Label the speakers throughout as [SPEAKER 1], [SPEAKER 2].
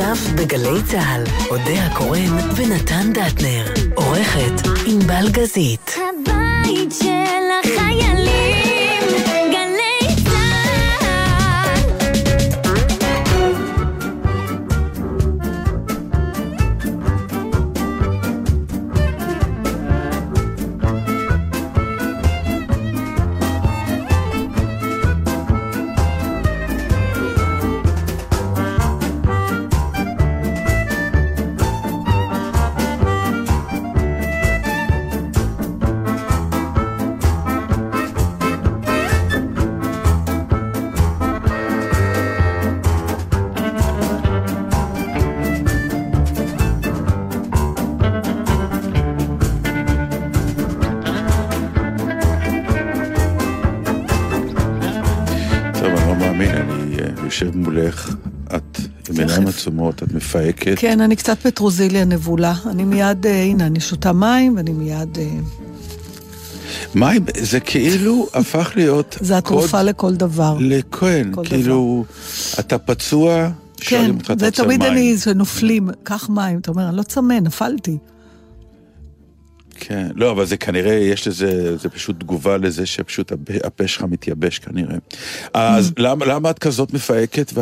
[SPEAKER 1] עכשיו בגלי צה"ל, אודה הקורן ונתן דטנר. עורכת ענבל גזית.
[SPEAKER 2] הבית של
[SPEAKER 3] מולך, את עם עיניים עצומות, את מפהקת.
[SPEAKER 4] כן, אני קצת פטרוזיליה נבולה. אני מיד, אה, הנה, אני שותה מים ואני מיד... אה,
[SPEAKER 3] מים, זה כאילו הפך להיות...
[SPEAKER 4] זה התרופה
[SPEAKER 3] קוד
[SPEAKER 4] לכל דבר.
[SPEAKER 3] לכהן,
[SPEAKER 4] כל
[SPEAKER 3] כאילו, אתה פצוע,
[SPEAKER 4] כן,
[SPEAKER 3] שואלים אותך, אתה רוצה מים.
[SPEAKER 4] אני, שנופלים, קח מים. אתה אומר, אני לא צמא, נפלתי.
[SPEAKER 3] כן, לא, אבל זה כנראה, יש לזה, זה פשוט תגובה לזה שפשוט הפה- שלך מתייבש כנראה. אז
[SPEAKER 4] Mm.
[SPEAKER 3] למה, למה את כזאת מפהקת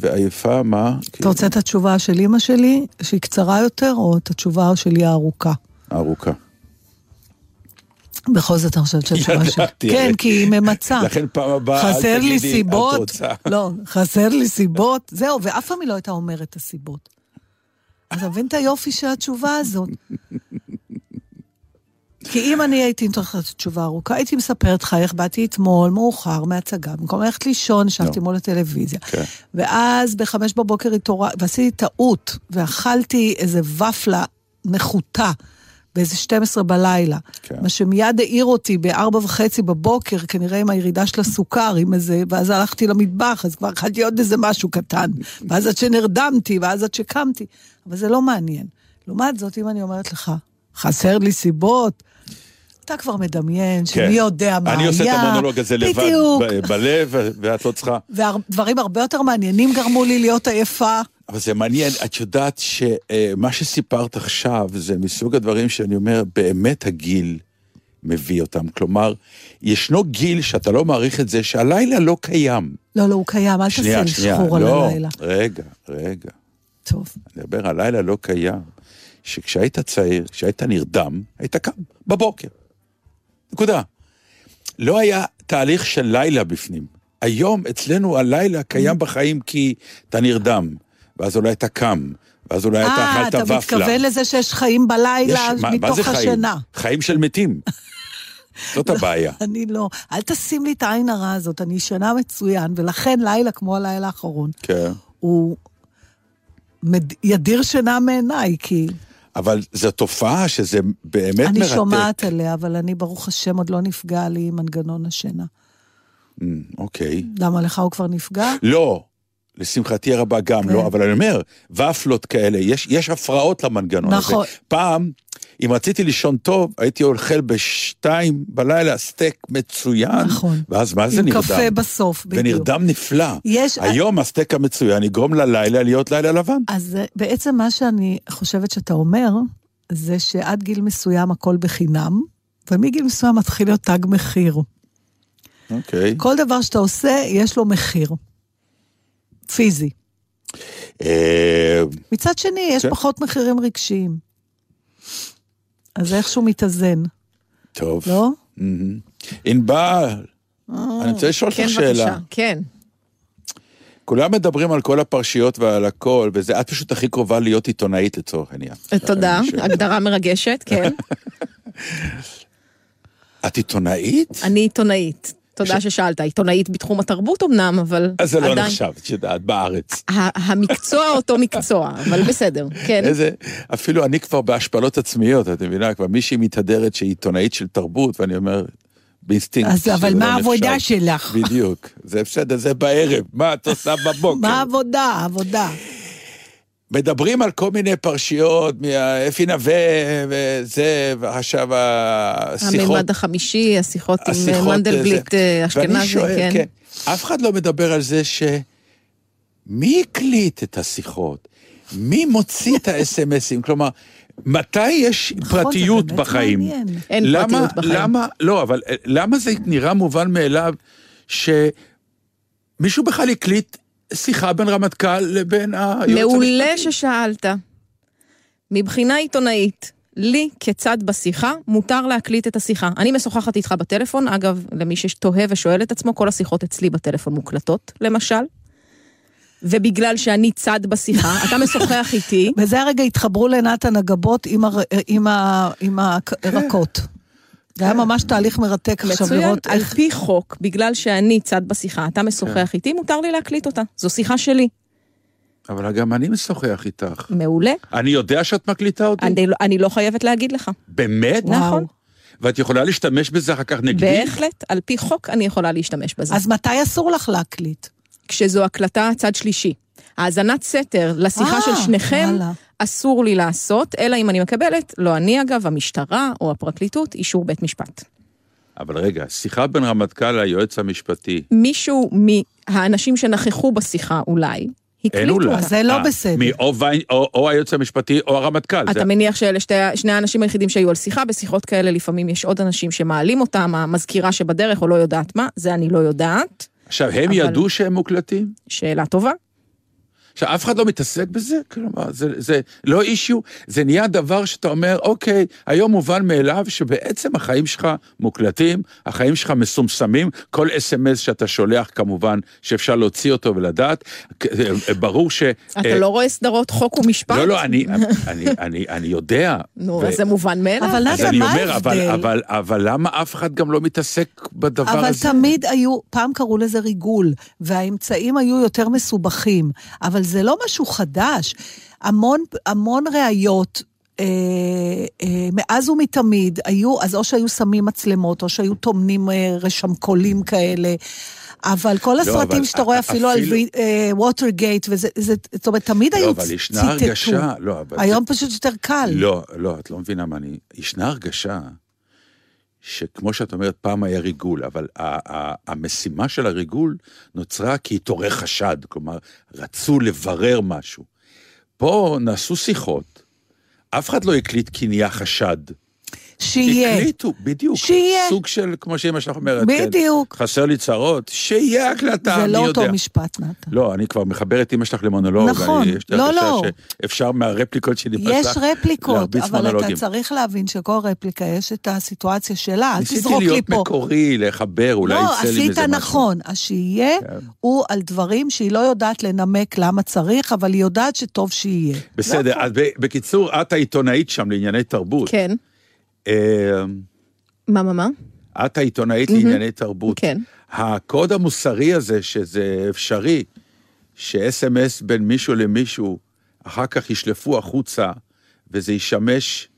[SPEAKER 3] ועייפה? מה?
[SPEAKER 4] אתה רוצה את התשובה של אימא שלי, שהיא קצרה יותר, או את התשובה שלי הארוכה?
[SPEAKER 3] ארוכה.
[SPEAKER 4] בכל זאת אני חושבת שהתשובה שלי.
[SPEAKER 3] ידעתי,
[SPEAKER 4] כן. כי היא ממצה.
[SPEAKER 3] לכן פעם הבאה,
[SPEAKER 4] חסר לי סיבות. לא, חסר לי סיבות. זהו, ואף פעם היא לא הייתה אומרת את הסיבות. אז אתה מבין את היופי של התשובה הזאת? כי אם אני הייתי נותנת לך תשובה ארוכה, הייתי מספרת לך איך באתי אתמול, מאוחר, מהצגה, במקום ללכת לישון, ישבתי
[SPEAKER 3] לא.
[SPEAKER 4] מול הטלוויזיה.
[SPEAKER 3] כן.
[SPEAKER 4] ואז בחמש בבוקר התעוררתי, ועשיתי טעות, ואכלתי איזה ופלה נחותה. באיזה 12 בלילה.
[SPEAKER 3] כן.
[SPEAKER 4] מה שמיד העיר אותי בארבע וחצי בבוקר, כנראה עם הירידה של הסוכר, עם איזה, ואז הלכתי למטבח, אז כבר אכלתי עוד איזה משהו קטן. ואז עד שנרדמתי, ואז עד שקמתי. אבל זה לא מעניין. לעומת זאת, אם אני אומרת לך, חסר לי סיבות, אתה כבר מדמיין שמי יודע מה היה.
[SPEAKER 3] כן. אני עושה את המונולוג הזה לבד
[SPEAKER 4] בדיוק.
[SPEAKER 3] ב- בלב, ואת לא צריכה...
[SPEAKER 4] ודברים הרבה יותר מעניינים גרמו לי להיות עייפה.
[SPEAKER 3] אבל זה מעניין, את יודעת שמה שסיפרת עכשיו זה מסוג הדברים שאני אומר, באמת הגיל מביא אותם. כלומר, ישנו גיל שאתה לא מעריך את זה, שהלילה לא קיים.
[SPEAKER 4] לא, לא, הוא קיים, אל תעשה לי שחור על
[SPEAKER 3] לא,
[SPEAKER 4] הלילה.
[SPEAKER 3] רגע, רגע.
[SPEAKER 4] טוב.
[SPEAKER 3] אני מדבר, הלילה לא קיים. שכשהיית צעיר, כשהיית נרדם, היית קם בבוקר. נקודה. לא היה תהליך של לילה בפנים. היום אצלנו הלילה קיים בחיים כי אתה נרדם, ואז אולי אתה קם, ואז אולי אתה
[SPEAKER 4] אה,
[SPEAKER 3] אכלת
[SPEAKER 4] אתה
[SPEAKER 3] ופלה.
[SPEAKER 4] מתכוון לזה שיש חיים בלילה
[SPEAKER 3] יש- מה- מה
[SPEAKER 4] מתוך
[SPEAKER 3] חיים?
[SPEAKER 4] השינה.
[SPEAKER 3] חיים של מתים. זאת הבעיה.
[SPEAKER 4] אני לא. אל תשים לי את העין הרע הזאת, אני ישנה מצוין, ולכן לילה כמו הלילה האחרון,
[SPEAKER 3] כן.
[SPEAKER 4] הוא. ידיר שינה מעיניי, כי
[SPEAKER 3] אבל זו תופעה שזה באמת
[SPEAKER 4] אני
[SPEAKER 3] מרתק.
[SPEAKER 4] שומעת עליה, אבל אני, ברוך השם, עוד לא נפגע לי מנגנון השינה.
[SPEAKER 3] Mm, אוקיי.
[SPEAKER 4] למה לך הוא כבר נפגע?
[SPEAKER 3] לא, לשמחתי הרבה גם
[SPEAKER 4] כן.
[SPEAKER 3] לא, אבל אני אומר, ופלות כאלה, יש, יש הפרעות למנגנון הזה.
[SPEAKER 4] נכון.
[SPEAKER 3] פעם, אם רציתי לישון טוב, הייתי אוכל בשתיים בלילה סטייק מצוין,
[SPEAKER 4] נכון.
[SPEAKER 3] ואז מה זה
[SPEAKER 4] עם
[SPEAKER 3] נרדם?
[SPEAKER 4] קפה בסוף, בדיוק.
[SPEAKER 3] ונרדם נפלא.
[SPEAKER 4] יש-
[SPEAKER 3] היום הסטייק המצוין יגרום ללילה להיות לילה לבן.
[SPEAKER 4] אז בעצם מה שאני חושבת שאתה אומר, זה שעד גיל מסוים הכל בחינם, ומגיל מסוים מתחיל להיות תג מחיר.
[SPEAKER 3] אוקיי.
[SPEAKER 4] כל דבר שאתה עושה, יש לו מחיר. פיזי.
[SPEAKER 3] אה,
[SPEAKER 4] מצד שני, יש
[SPEAKER 3] כן.
[SPEAKER 4] פחות מחירים רגשיים. אז איכשהו מתאזן,
[SPEAKER 3] טוב.
[SPEAKER 4] לא?
[SPEAKER 3] מהמם. ענבל, אני רוצה לשאול
[SPEAKER 5] כן,
[SPEAKER 3] אותך
[SPEAKER 5] בבקשה.
[SPEAKER 3] שאלה.
[SPEAKER 5] כן.
[SPEAKER 3] כולם מדברים על כל הפרשיות ועל הכל, וזה, את פשוט הכי קרובה להיות עיתונאית לצורך העניין.
[SPEAKER 5] תודה,
[SPEAKER 3] אני שואל.
[SPEAKER 5] הגדרה מרגשת, כן.
[SPEAKER 3] את עיתונאית?
[SPEAKER 5] אני עיתונאית. תודה ששאלת, עיתונאית בתחום התרבות אמנם, אבל
[SPEAKER 3] אז זה לא
[SPEAKER 5] עדיין...
[SPEAKER 3] נחשב, את יודעת, בארץ.
[SPEAKER 5] המקצוע אותו מקצוע, אבל בסדר, כן.
[SPEAKER 3] איזה, אפילו אני כבר בהשפלות עצמיות, את מבינה? כבר מישהי מתהדרת שהיא עיתונאית של תרבות, ואני אומר, באינסטינקט.
[SPEAKER 4] אז אבל מה
[SPEAKER 3] לא
[SPEAKER 4] העבודה. שלך?
[SPEAKER 3] בדיוק. זה בסדר, זה בערב, מה את עושה בבוקר?
[SPEAKER 4] מה העבודה? העבודה.
[SPEAKER 3] מדברים על כל מיני פרשיות, מאפי נווה וזה, ועכשיו השיחות.
[SPEAKER 5] המימד החמישי, השיחות עם
[SPEAKER 3] השיחות,
[SPEAKER 5] מנדלבליט
[SPEAKER 3] זה.
[SPEAKER 5] אה,
[SPEAKER 3] ואני
[SPEAKER 5] אשכנזי,
[SPEAKER 3] שואל,
[SPEAKER 5] כן.
[SPEAKER 3] אף אחד לא מדבר על זה מי הקליט את השיחות? מי מוציא את האס.אם.אסים? כלומר, מתי יש
[SPEAKER 4] נכון, זה
[SPEAKER 3] פרטיות
[SPEAKER 4] באמת
[SPEAKER 3] בחיים?
[SPEAKER 4] מעניין.
[SPEAKER 5] אין
[SPEAKER 3] למה-
[SPEAKER 5] פרטיות בחיים.
[SPEAKER 3] למה, לא, אבל אה, למה זה נראה מובן מאליו שמישהו בכלל הקליט שיחה בין רמטכ"ל לבין היועץ
[SPEAKER 5] מעולה
[SPEAKER 3] המשפטי?
[SPEAKER 5] ששאלת. מבחינה עיתונאית, לי כצד בשיחה, מותר להקליט את השיחה. אני משוחחת איתך בטלפון, אגב, למי שתוהה ושואל את עצמו, כל השיחות אצלי בטלפון מוקלטות, למשל. ובגלל שאני צד בשיחה, אתה משוחח איתי,
[SPEAKER 4] בזה הרגע התחברו לנתן הגבות עם, הר... עם, ה... עם הירקות. זה היה ממש תהליך מרתק עכשיו
[SPEAKER 5] מצוין,
[SPEAKER 4] לראות
[SPEAKER 5] על
[SPEAKER 4] איך...
[SPEAKER 5] פי חוק, בגלל שאני צד בשיחה, אתה משוחח איתי, מותר לי להקליט אותה. זו שיחה שלי.
[SPEAKER 3] אבל גם אני משוחח איתך.
[SPEAKER 5] מעולה.
[SPEAKER 3] אני יודע שאת מקליטה אותי?
[SPEAKER 5] אני, לא- אני לא חייבת להגיד לך.
[SPEAKER 3] באמת?
[SPEAKER 5] נכון.
[SPEAKER 3] ואת יכולה להשתמש בזה אחר כך נגדי?
[SPEAKER 5] בהחלט, על פי חוק אני יכולה להשתמש בזה.
[SPEAKER 4] אז מתי אסור לך להקליט?
[SPEAKER 5] כשזו הקלטה צד שלישי. האזנת סתר לשיחה
[SPEAKER 4] אה,
[SPEAKER 5] של שניכם,
[SPEAKER 4] וואלה.
[SPEAKER 5] אסור לי לעשות, אלא אם אני מקבלת, לא אני אגב, המשטרה או הפרקליטות, אישור בית משפט.
[SPEAKER 3] אבל רגע, שיחה בין רמטכ"ל ליועץ המשפטי.
[SPEAKER 5] מישהו מהאנשים שנכחו בשיחה אולי, הקליטו
[SPEAKER 3] אולי.
[SPEAKER 5] אותה.
[SPEAKER 4] זה לא
[SPEAKER 3] אה,
[SPEAKER 4] בסדר.
[SPEAKER 3] מי, או, או, או היועץ המשפטי או הרמטכ"ל.
[SPEAKER 5] אתה
[SPEAKER 3] זה-
[SPEAKER 5] מניח שאלה שתי, שני האנשים היחידים שהיו על שיחה, בשיחות כאלה לפעמים יש עוד אנשים שמעלים אותם, המזכירה שבדרך או לא יודעת מה, זה אני לא יודעת.
[SPEAKER 3] עכשיו, הם
[SPEAKER 5] אבל-
[SPEAKER 3] ידעו שהם מוקלטים?
[SPEAKER 5] שאלה טובה.
[SPEAKER 3] עכשיו, אף אחד לא מתעסק בזה? כלומר, זה, זה לא אישיו, זה נהיה דבר שאתה אומר, אוקיי, היום מובן מאליו שבעצם החיים שלך מוקלטים, החיים שלך מסומסמים, כל אס.אם.אס שאתה שולח כמובן, שאפשר להוציא אותו ולדעת, ברור ש...
[SPEAKER 5] אתה
[SPEAKER 3] אה,
[SPEAKER 5] לא רואה סדרות חוק ומשפט?
[SPEAKER 3] לא, לא, אני, אני, אני, אני יודע.
[SPEAKER 5] נו,
[SPEAKER 3] ו-
[SPEAKER 5] אז זה מובן מאליו.
[SPEAKER 4] אבל
[SPEAKER 3] אני
[SPEAKER 4] מה
[SPEAKER 3] אומר, אבל,
[SPEAKER 4] ההבדל?
[SPEAKER 3] אבל, אבל למה אף אחד גם לא מתעסק בדבר
[SPEAKER 4] אבל
[SPEAKER 3] הזה?
[SPEAKER 4] תמיד היו, פעם קראו לזה ריגול, והאמצעים היו יותר מסובכים, אבל זה לא משהו חדש. המון, המון ראיות, אה, אה, מאז ומתמיד, היו, אז או שהיו שמים מצלמות, או שהיו טומנים אה, רשמקולים כאלה. אבל כל הסרטים
[SPEAKER 3] לא, אבל
[SPEAKER 4] שאתה רואה אפילו על
[SPEAKER 3] אפילו-
[SPEAKER 4] ווטרגייט, וזה, זה, זאת אומרת, תמיד
[SPEAKER 3] לא,
[SPEAKER 4] היו
[SPEAKER 3] אבל ישנה
[SPEAKER 4] ציטטו.
[SPEAKER 3] הרגשה, לא, אבל...
[SPEAKER 4] היום פשוט יותר קל.
[SPEAKER 3] לא, לא, את לא מבינה מה אני... ישנה הרגשה שכמו שאת אומרת, פעם היה ריגול, אבל המשימה של הריגול נוצרה כי התעורר חשד, כלומר, רצו לברר משהו. פה נעשו שיחות, אף אחד לא הקליט כי נהיה חשד.
[SPEAKER 4] שיהיה.
[SPEAKER 3] הקליטו, בדיוק.
[SPEAKER 4] שיהיה.
[SPEAKER 3] סוג של, כמו שאמא שלך אומרת,
[SPEAKER 4] בדיוק.
[SPEAKER 3] כן, חסר לי צרות, שיהיה הקלטה,
[SPEAKER 4] זה
[SPEAKER 3] אני
[SPEAKER 4] לא
[SPEAKER 3] יודע.
[SPEAKER 4] אותו משפט, נתן.
[SPEAKER 3] לא, אני כבר מחבר את אמא שלך למונולוג.
[SPEAKER 4] נכון.
[SPEAKER 3] אני,
[SPEAKER 4] לא, לא.
[SPEAKER 3] שאפשר מהרפליקות שלי
[SPEAKER 4] יש רפליקות, אבל אתה
[SPEAKER 3] מונולוגים.
[SPEAKER 4] צריך להבין שכל רפליקה יש את הסיטואציה שלה, אל
[SPEAKER 3] ניסיתי
[SPEAKER 4] תזרוק לי
[SPEAKER 3] להיות
[SPEAKER 4] פה.
[SPEAKER 3] מקורי, לחבר, אולי
[SPEAKER 4] לא,
[SPEAKER 3] יצא לי
[SPEAKER 4] עשית
[SPEAKER 3] מזה משהו.
[SPEAKER 4] נכון. השיהיה
[SPEAKER 3] כן.
[SPEAKER 4] הוא על דברים שהיא לא יודעת לנמק למה צריך, אבל היא יודעת שטוב שיהיה.
[SPEAKER 3] בסדר, אז ב- בקיצור, את העיתונאית שם לענייני תרבות.
[SPEAKER 5] כן.
[SPEAKER 3] אה,
[SPEAKER 5] מה, מה, מה?
[SPEAKER 3] את העיתונאית לענייני תרבות.
[SPEAKER 5] כן.
[SPEAKER 3] הקוד המוסרי הזה, שזה אפשרי, שאס.אם.אס בין מישהו למישהו, אחר כך ישלפו החוצה, וזה ישמש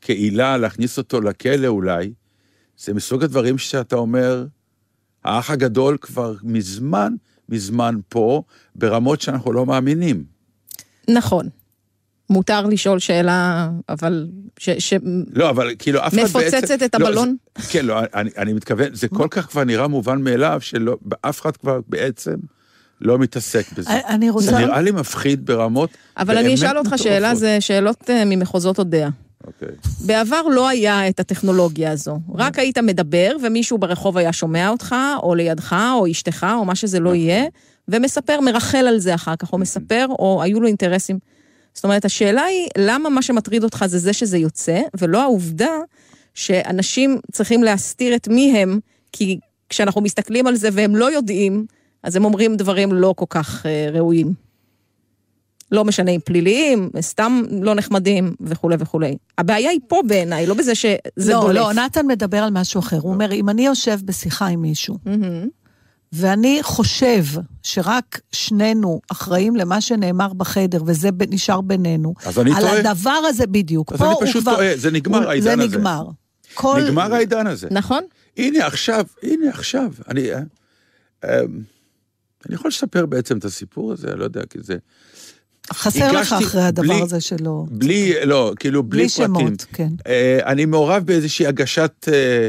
[SPEAKER 3] כעילה להכניס אותו לכלא אולי, זה מסוג הדברים שאתה אומר, האח הגדול כבר מזמן, מזמן פה, ברמות שאנחנו לא מאמינים.
[SPEAKER 5] נכון. מותר לשאול שאלה, אבל ש... ש...
[SPEAKER 3] לא, אבל כאילו אף אחד בעצם...
[SPEAKER 5] מפוצצת את
[SPEAKER 3] לא,
[SPEAKER 5] הבלון?
[SPEAKER 3] זה- כן, לא, אני, אני מתכוון, זה כל כך כבר נראה מובן מאליו, שאף אחד כבר בעצם לא מתעסק בזה.
[SPEAKER 4] אני- רוצה-
[SPEAKER 3] זה נראה לי מפחיד ברמות
[SPEAKER 5] אבל אני אשאל אותך שאלה,
[SPEAKER 3] מטורפות.
[SPEAKER 5] זה שאלות אה, ממחוזות אודיה.
[SPEAKER 3] אוקיי.
[SPEAKER 5] בעבר לא היה את הטכנולוגיה הזו. רק היית מדבר, ומישהו ברחוב היה שומע אותך, או לידך, או אשתך, או מה שזה לא יהיה, ומספר, מרחל על זה אחר כך, או מספר, או היו לו אינטרסים. זאת אומרת, השאלה היא, למה מה שמטריד אותך זה זה שזה יוצא, ולא העובדה שאנשים צריכים להסתיר את מי הם, כי כשאנחנו מסתכלים על זה והם לא יודעים, אז הם אומרים דברים לא כל כך אה, ראויים. לא משנה אם פליליים, סתם לא נחמדים וכולי וכולי. הבעיה היא פה בעיניי, לא בזה שזה
[SPEAKER 4] לא,
[SPEAKER 5] דולף.
[SPEAKER 4] לא, נתן מדבר על משהו אחר. הוא אומר, אם אני יושב בשיחה עם מישהו, ואני חושב שרק שנינו אחראים למה שנאמר בחדר, וזה ב- נשאר בינינו,
[SPEAKER 3] אז אני
[SPEAKER 4] על
[SPEAKER 3] טועה.
[SPEAKER 4] הדבר הזה בדיוק.
[SPEAKER 3] אז אני פשוט
[SPEAKER 4] כבר-
[SPEAKER 3] טועה, זה נגמר,
[SPEAKER 4] הוא-
[SPEAKER 3] העידן הזה.
[SPEAKER 4] זה נגמר. כל...
[SPEAKER 3] נגמר העידן הזה.
[SPEAKER 5] נכון?
[SPEAKER 3] הנה עכשיו, הנה עכשיו. אני, אה, אה, אני יכול לספר בעצם את הסיפור הזה, אני לא יודע, כי זה...
[SPEAKER 4] חסר לך אחרי הדבר
[SPEAKER 3] בלי-
[SPEAKER 4] הזה שלא...
[SPEAKER 3] בלי, לא, כאילו, בלי,
[SPEAKER 4] בלי
[SPEAKER 3] פרטים.
[SPEAKER 4] שמות, כן.
[SPEAKER 3] אה, אני מעורב באיזושהי הגשת, אה,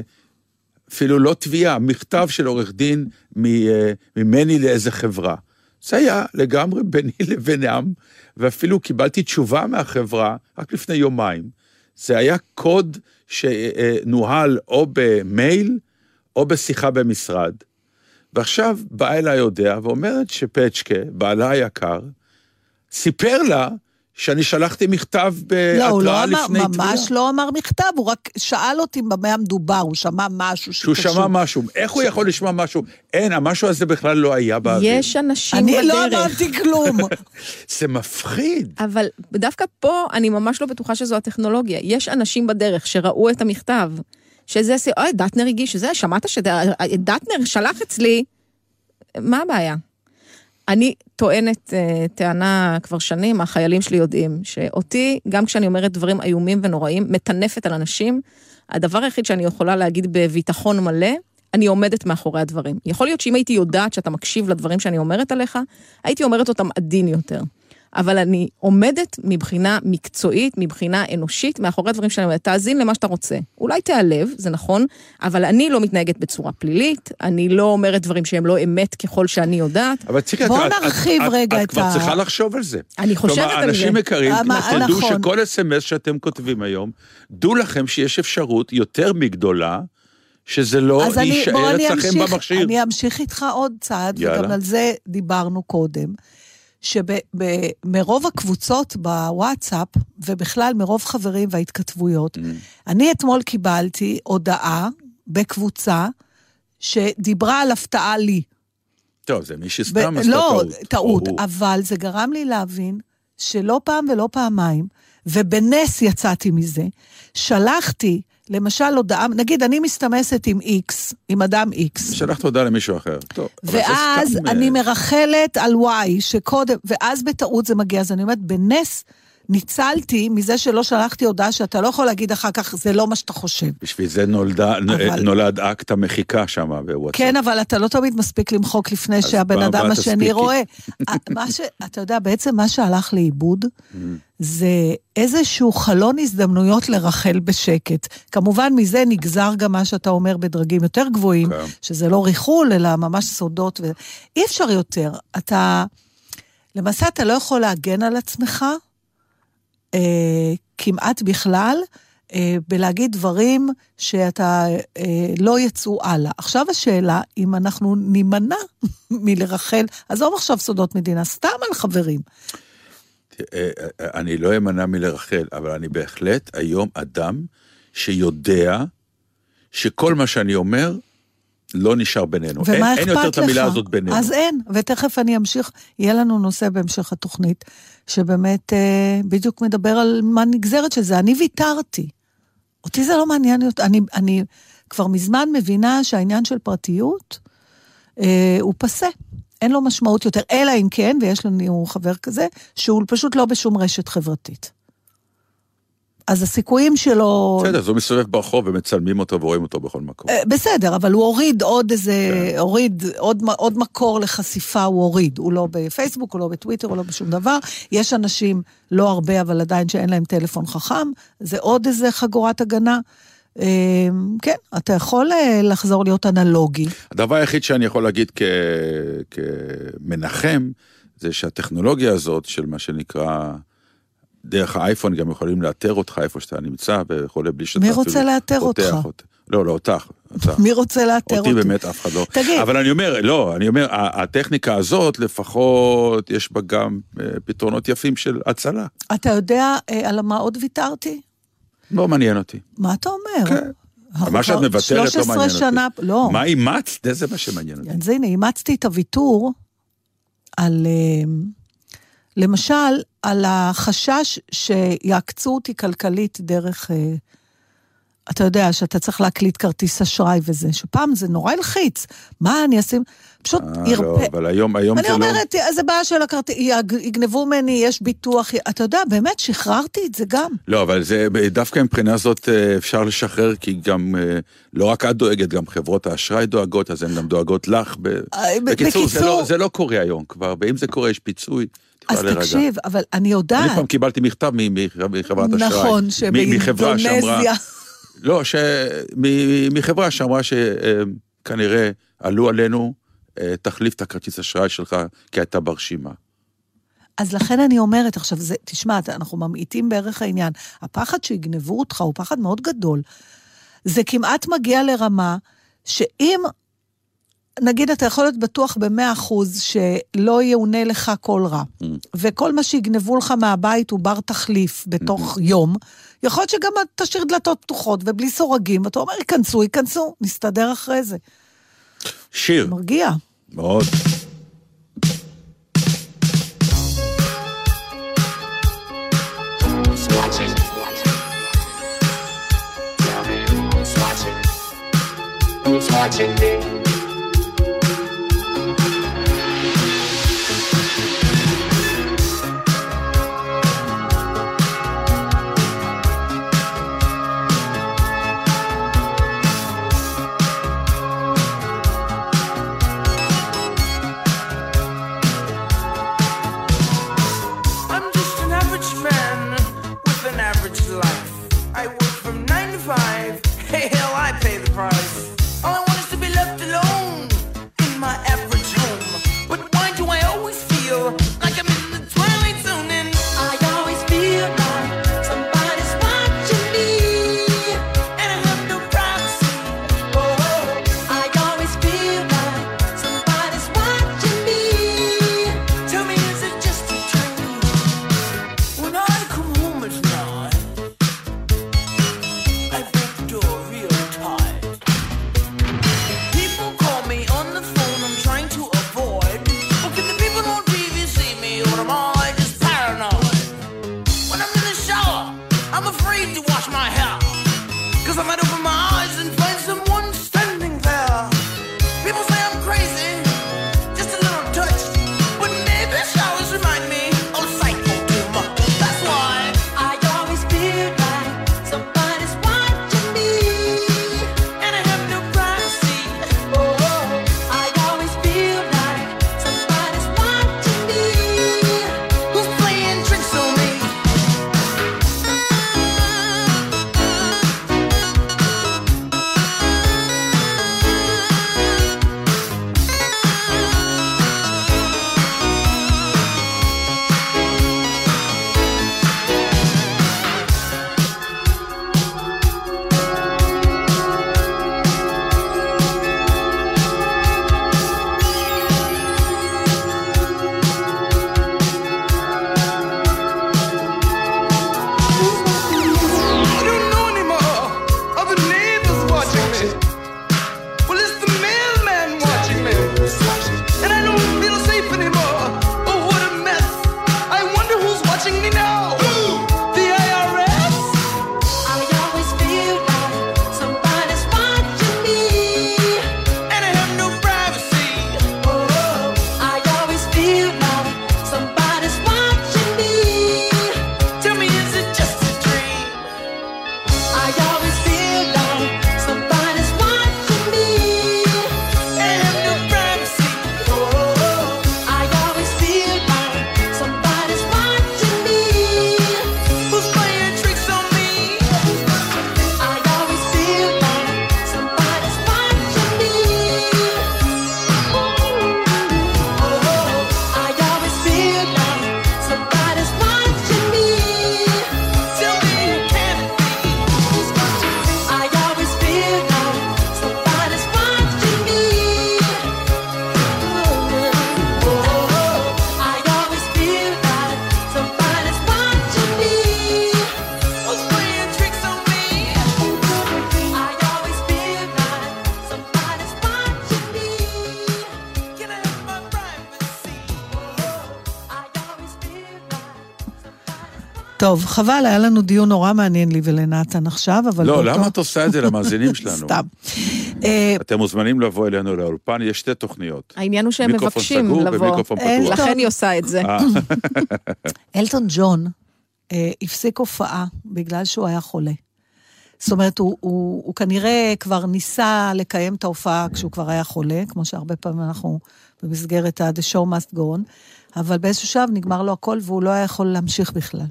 [SPEAKER 3] אפילו לא תביעה, מכתב של עורך דין אה, ממני לאיזה חברה. זה היה לגמרי ביני לבינם, ואפילו קיבלתי תשובה מהחברה רק לפני יומיים. זה היה קוד שנוהל או במייל או בשיחה במשרד. ועכשיו באה אליי יודע ואומרת שפצ'קה, בעלה היקר, סיפר לה שאני שלחתי מכתב
[SPEAKER 4] לא, הוא לא
[SPEAKER 3] בהתראה
[SPEAKER 4] אמר,
[SPEAKER 3] לפני תביעה.
[SPEAKER 4] ממש לא אמר מכתב, הוא רק שאל אותי במה המדובר, הוא שמע משהו
[SPEAKER 3] שהוא
[SPEAKER 4] שקשור.
[SPEAKER 3] שמע משהו. איך הוא יכול לשמוע משהו? אין, המשהו הזה בכלל לא היה באוויר.
[SPEAKER 5] יש אנשים
[SPEAKER 4] אני
[SPEAKER 5] בדרך.
[SPEAKER 4] לא אמרתי כלום.
[SPEAKER 3] זה מפחיד.
[SPEAKER 5] אבל דווקא פה אני ממש לא בטוחה שזו הטכנולוגיה. יש אנשים בדרך שראו את המכתב, שזה, אוי, דטנר הגיש, זה, שמעת שדטנר שלח אצלי, מה הבעיה? אני טוענת אה, טענה כבר שנים, החיילים שלי יודעים, שאותי, גם כשאני אומרת דברים איומים ונוראים, מטנפת על אנשים, הדבר היחיד שאני יכולה להגיד בביטחון מלא, אני עומדת מאחורי הדברים. יכול להיות שאם הייתי יודעת שאתה מקשיב לדברים שאני אומרת עליך, הייתי אומרת אותם עדין יותר. אבל אני עומדת מבחינה מקצועית, מבחינה אנושית, מאחורי הדברים שאני אומרת. תאזין למה שאתה רוצה. אולי תיעלב, זה נכון, אבל אני לא מתנהגת בצורה פלילית, אני לא אומרת דברים שהם לא אמת ככל שאני יודעת.
[SPEAKER 3] אבל תראי,
[SPEAKER 4] בוא
[SPEAKER 3] את- את-
[SPEAKER 4] נרחיב
[SPEAKER 3] את-
[SPEAKER 4] רגע
[SPEAKER 3] את
[SPEAKER 4] את
[SPEAKER 3] כבר
[SPEAKER 4] ה-
[SPEAKER 3] צריכה לחשוב על זה.
[SPEAKER 5] אני חושבת
[SPEAKER 3] כלומר,
[SPEAKER 5] על זה.
[SPEAKER 3] אנשים יקרים,
[SPEAKER 4] מה-
[SPEAKER 3] תדעו
[SPEAKER 4] נכון.
[SPEAKER 3] שכל אס.אם.אס שאתם כותבים היום, דעו לכם שיש אפשרות יותר מגדולה, שזה לא
[SPEAKER 4] אז
[SPEAKER 3] יישאר
[SPEAKER 4] אני
[SPEAKER 3] אצלכם במכשיר.
[SPEAKER 4] אני אמשיך איתך עוד צעד,
[SPEAKER 3] יאללה.
[SPEAKER 4] וגם על זה דיברנו קודם, שמרוב הקבוצות בוואטסאפ, ובכלל מרוב חברים וההתכתבויות,
[SPEAKER 3] Mm.
[SPEAKER 4] אני אתמול קיבלתי הודעה בקבוצה שדיברה על הפתעה לי.
[SPEAKER 3] טוב, זה מי שסתם עשתה
[SPEAKER 4] לא,
[SPEAKER 3] טעות.
[SPEAKER 4] טעות,
[SPEAKER 3] או.
[SPEAKER 4] אבל זה גרם לי להבין שלא פעם ולא פעמיים, ובנס יצאתי מזה, שלחתי, למשל הודעה, נגיד אני מסתמסת עם איקס, עם אדם איקס,
[SPEAKER 3] שלחת הודעה למישהו אחר. טוב,
[SPEAKER 4] ואז
[SPEAKER 3] סתם,
[SPEAKER 4] אני
[SPEAKER 3] אה,
[SPEAKER 4] מרחלת על וואי, שקודם, ואז בטעות זה מגיע, אז אני אומרת, בנס ניצלתי מזה שלא שלחתי הודעה שאתה לא יכול להגיד אחר כך, זה לא מה שאתה חושב.
[SPEAKER 3] בשביל זה נולדה,
[SPEAKER 4] אבל-
[SPEAKER 3] נולד אקט המחיקה שם בוואטסאפ.
[SPEAKER 4] כן, אבל אתה לא תמיד מספיק למחוק לפני שהבן אדם השני
[SPEAKER 3] תספיקי?
[SPEAKER 4] רואה. מה ש... אתה יודע, בעצם מה שהלך לאיבוד,
[SPEAKER 3] Mm.
[SPEAKER 4] זה איזשהו חלון הזדמנויות לרחל בשקט. כמובן, מזה נגזר גם מה שאתה אומר בדרגים יותר גבוהים,
[SPEAKER 3] כן.
[SPEAKER 4] שזה לא ריחול, אלא ממש סודות. ו... אי אפשר יותר. אתה... למעשה, אתה לא יכול להגן על עצמך אה, כמעט בכלל, אה, בלהגיד דברים שאתה אה, לא יצאו הלאה. עכשיו השאלה, אם אנחנו נימנע מלרחל, עזוב עכשיו סודות מדינה, סתם על חברים.
[SPEAKER 3] אה, אה, אני לא אמנע מלרחל, אבל אני בהחלט היום אדם שיודע שכל מה שאני אומר לא נשאר בינינו. אין,
[SPEAKER 4] ומה
[SPEAKER 3] אין יותר
[SPEAKER 4] אכפת
[SPEAKER 3] את המילה
[SPEAKER 4] לך?
[SPEAKER 3] הזאת בינינו.
[SPEAKER 4] אז אין, ותכף אני אמשיך, יהיה לנו נושא בהמשך התוכנית, שבאמת אה, בדיוק מדבר על מה נגזרת של זה. אני ויתרתי. אותי זה לא מעניין יותר. אני, אני כבר מזמן מבינה שהעניין של פרטיות אה, הוא פסה. אין לו משמעות יותר, אלא אם כן, ויש לנו חבר כזה, שהוא פשוט לא בשום רשת חברתית. אז הסיכויים שלו...
[SPEAKER 3] בסדר, אז הוא מסתובב ברחוב ומצלמים אותו ורואים אותו בכל מקום.
[SPEAKER 4] אה, בסדר, אבל הוא הוריד עוד איזה, הוריד עוד, עוד מקור לחשיפה, הוא הוריד. הוא לא בפייסבוק, הוא לא בטוויטר, הוא לא בשום דבר. יש אנשים, לא הרבה, אבל עדיין שאין להם טלפון חכם, זה עוד איזה חגורת הגנה. אה, כן, אתה יכול אה, לחזור להיות אנלוגי.
[SPEAKER 3] הדבר היחיד שאני יכול להגיד כ... כמנחם, זה שהטכנולוגיה הזאת של מה שנקרא, דרך האייפון גם יכולים לאתר אותך איפה שאתה נמצא וכולי, בלי שאתה
[SPEAKER 4] מי רוצה לאתר אותך?
[SPEAKER 3] אות- לא, לא, אותך. אותך.
[SPEAKER 4] מי רוצה לאתר אותי?
[SPEAKER 3] אותי באמת אף אחד לא.
[SPEAKER 4] תגיד.
[SPEAKER 3] אבל אני אומר, לא, אני אומר, הטכניקה הזאת, לפחות יש בה גם אה, פתרונות יפים של הצלה.
[SPEAKER 4] אתה יודע אה, על מה עוד ויתרתי?
[SPEAKER 3] לא מעניין אותי.
[SPEAKER 4] מה אתה אומר?
[SPEAKER 3] כן. מה שאת מוותרת לא
[SPEAKER 4] 13
[SPEAKER 3] מעניין אותי.
[SPEAKER 4] שנה, לא.
[SPEAKER 3] מה אימצת? זה מה שמעניין אותי.
[SPEAKER 4] אז הנה, אימצתי את הוויתור על, אה, למשל, על החשש שיעקצו אותי כלכלית דרך, אה, אתה יודע, שאתה צריך להקליט כרטיס אשראי וזה, שפעם זה נורא הלחיץ. מה אני אשים? פשוט
[SPEAKER 3] אה, לא,
[SPEAKER 4] ירפה.
[SPEAKER 3] אבל היום, היום
[SPEAKER 4] אני
[SPEAKER 3] זה לא...
[SPEAKER 4] אומרת, זה בעיה של הכרטיס, יגנבו ממני, יש ביטוח, אתה יודע, באמת, שחררתי את זה גם.
[SPEAKER 3] לא, אבל זה, דווקא מבחינה זאת אה, אפשר לשחרר, כי גם, אה, לא רק את דואגת, גם חברות האשראי דואגות, אז הן גם דואגות לך. ב...
[SPEAKER 4] אה, ב-
[SPEAKER 3] בקיצור, זה
[SPEAKER 4] בקיצור-
[SPEAKER 3] לא, זה לא קורה היום כבר, ואם זה קורה, יש פיצוי,
[SPEAKER 4] אז
[SPEAKER 3] להירגע.
[SPEAKER 4] תקשיב, אבל אני יודעת.
[SPEAKER 3] אני פעם קיבלתי מכתב מחברת אשראי.
[SPEAKER 4] נכון,
[SPEAKER 3] מחברה שאמרה-
[SPEAKER 4] שבאינדונזיה.
[SPEAKER 3] לא, ש... מחברה שאמרה שכנראה עלו עלינו אה, תחליף את הכרטיס אשראי שלך, כי הייתה ברשימה.
[SPEAKER 4] אז לכן אני אומרת, עכשיו, זה, תשמע, אנחנו ממעיטים בערך העניין. הפחד שיגנבו אותך הוא פחד מאוד גדול. זה כמעט מגיע לרמה שאם, נגיד, אתה יכול להיות בטוח במאה אחוז שלא יאונה לך כל רע, וכל מה שיגנבו לך מהבית הוא בר תחליף בתוך יום, יכול להיות שגם תשאיר דלתות פתוחות ובלי סורגים, ואתה אומר, ייכנסו, ייכנסו, נסתדר אחרי זה.
[SPEAKER 3] שיר,
[SPEAKER 4] מרגיע.
[SPEAKER 3] מאוד.
[SPEAKER 6] Watching? Me
[SPEAKER 4] טוב, חבל, היה לנו דיון נורא מעניין לי ולנתן עכשיו, אבל...
[SPEAKER 3] לא, למה את עושה את זה למאזינים שלנו?
[SPEAKER 4] סתם. אה,
[SPEAKER 3] אתם מוזמנים לבוא אלינו לאולפן, יש שתי תוכניות.
[SPEAKER 5] העניין הוא שהם
[SPEAKER 3] מיקרופון
[SPEAKER 5] מבקשים
[SPEAKER 3] סגור
[SPEAKER 5] לבוא.
[SPEAKER 3] ומיקרופון
[SPEAKER 4] אין
[SPEAKER 3] פתוח.
[SPEAKER 5] לכן היא עושה את זה.
[SPEAKER 3] אה,
[SPEAKER 4] אלטון ג'ון אה, הפסיק הופעה בגלל שהוא היה חולה. זאת אומרת, הוא, הוא, הוא כנראה כבר ניסה לקיים את ההופעה כשהוא כבר היה חולה, כמו שהרבה פעמים אנחנו במסגרת ה- The show must go on, אבל באיזשהו שלב נגמר לו הכל והוא לא היה יכול להמשיך בכלל.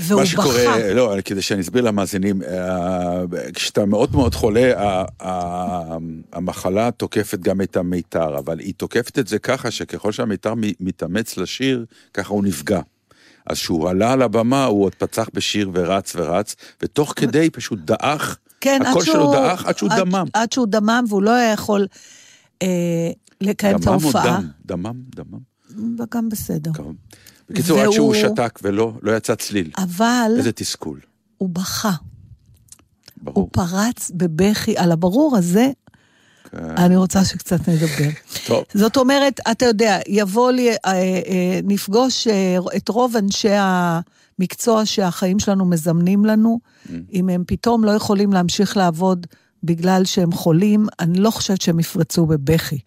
[SPEAKER 4] והוא
[SPEAKER 3] מה שקורה,
[SPEAKER 4] בכה.
[SPEAKER 3] לא, כדי שאני אסביר למאזינים, אה, כשאתה מאוד מאוד חולה, המחלה תוקפת גם את המיתר, אבל היא תוקפת את זה ככה שככל שהמיתר מתאמץ לשיר, ככה הוא נפגע. אז כשהוא עלה על הבמה, הוא עוד פצח בשיר ורץ ורץ, ותוך כדי פשוט דעך,
[SPEAKER 4] כן,
[SPEAKER 3] הקול
[SPEAKER 4] שהוא...
[SPEAKER 3] שלו דעך עד שהוא
[SPEAKER 4] עד,
[SPEAKER 3] דמם.
[SPEAKER 4] עד שהוא דמם, והוא לא היה יכול אה, לקיים את
[SPEAKER 3] דמם או
[SPEAKER 4] ההופעה.
[SPEAKER 3] דם? דמם, דמם.
[SPEAKER 4] גם בסדר.
[SPEAKER 3] כמובן. בקיצור, עד
[SPEAKER 4] והוא-
[SPEAKER 3] שהוא שתק ולא לא יצא צליל.
[SPEAKER 4] אבל
[SPEAKER 3] איזה תסכול,
[SPEAKER 4] הוא בכה.
[SPEAKER 3] ברור.
[SPEAKER 4] הוא פרץ בבכי. על הברור הזה,
[SPEAKER 3] כן.
[SPEAKER 4] אני רוצה שקצת נדבר.
[SPEAKER 3] טוב.
[SPEAKER 4] זאת אומרת, אתה יודע, יבוא לי, אה, אה, נפגוש אה, את רוב אנשי המקצוע שהחיים שלנו מזמנים לנו,
[SPEAKER 3] Mm.
[SPEAKER 4] אם הם פתאום לא יכולים להמשיך לעבוד בגלל שהם חולים, אני לא חושבת שהם יפרצו בבכי.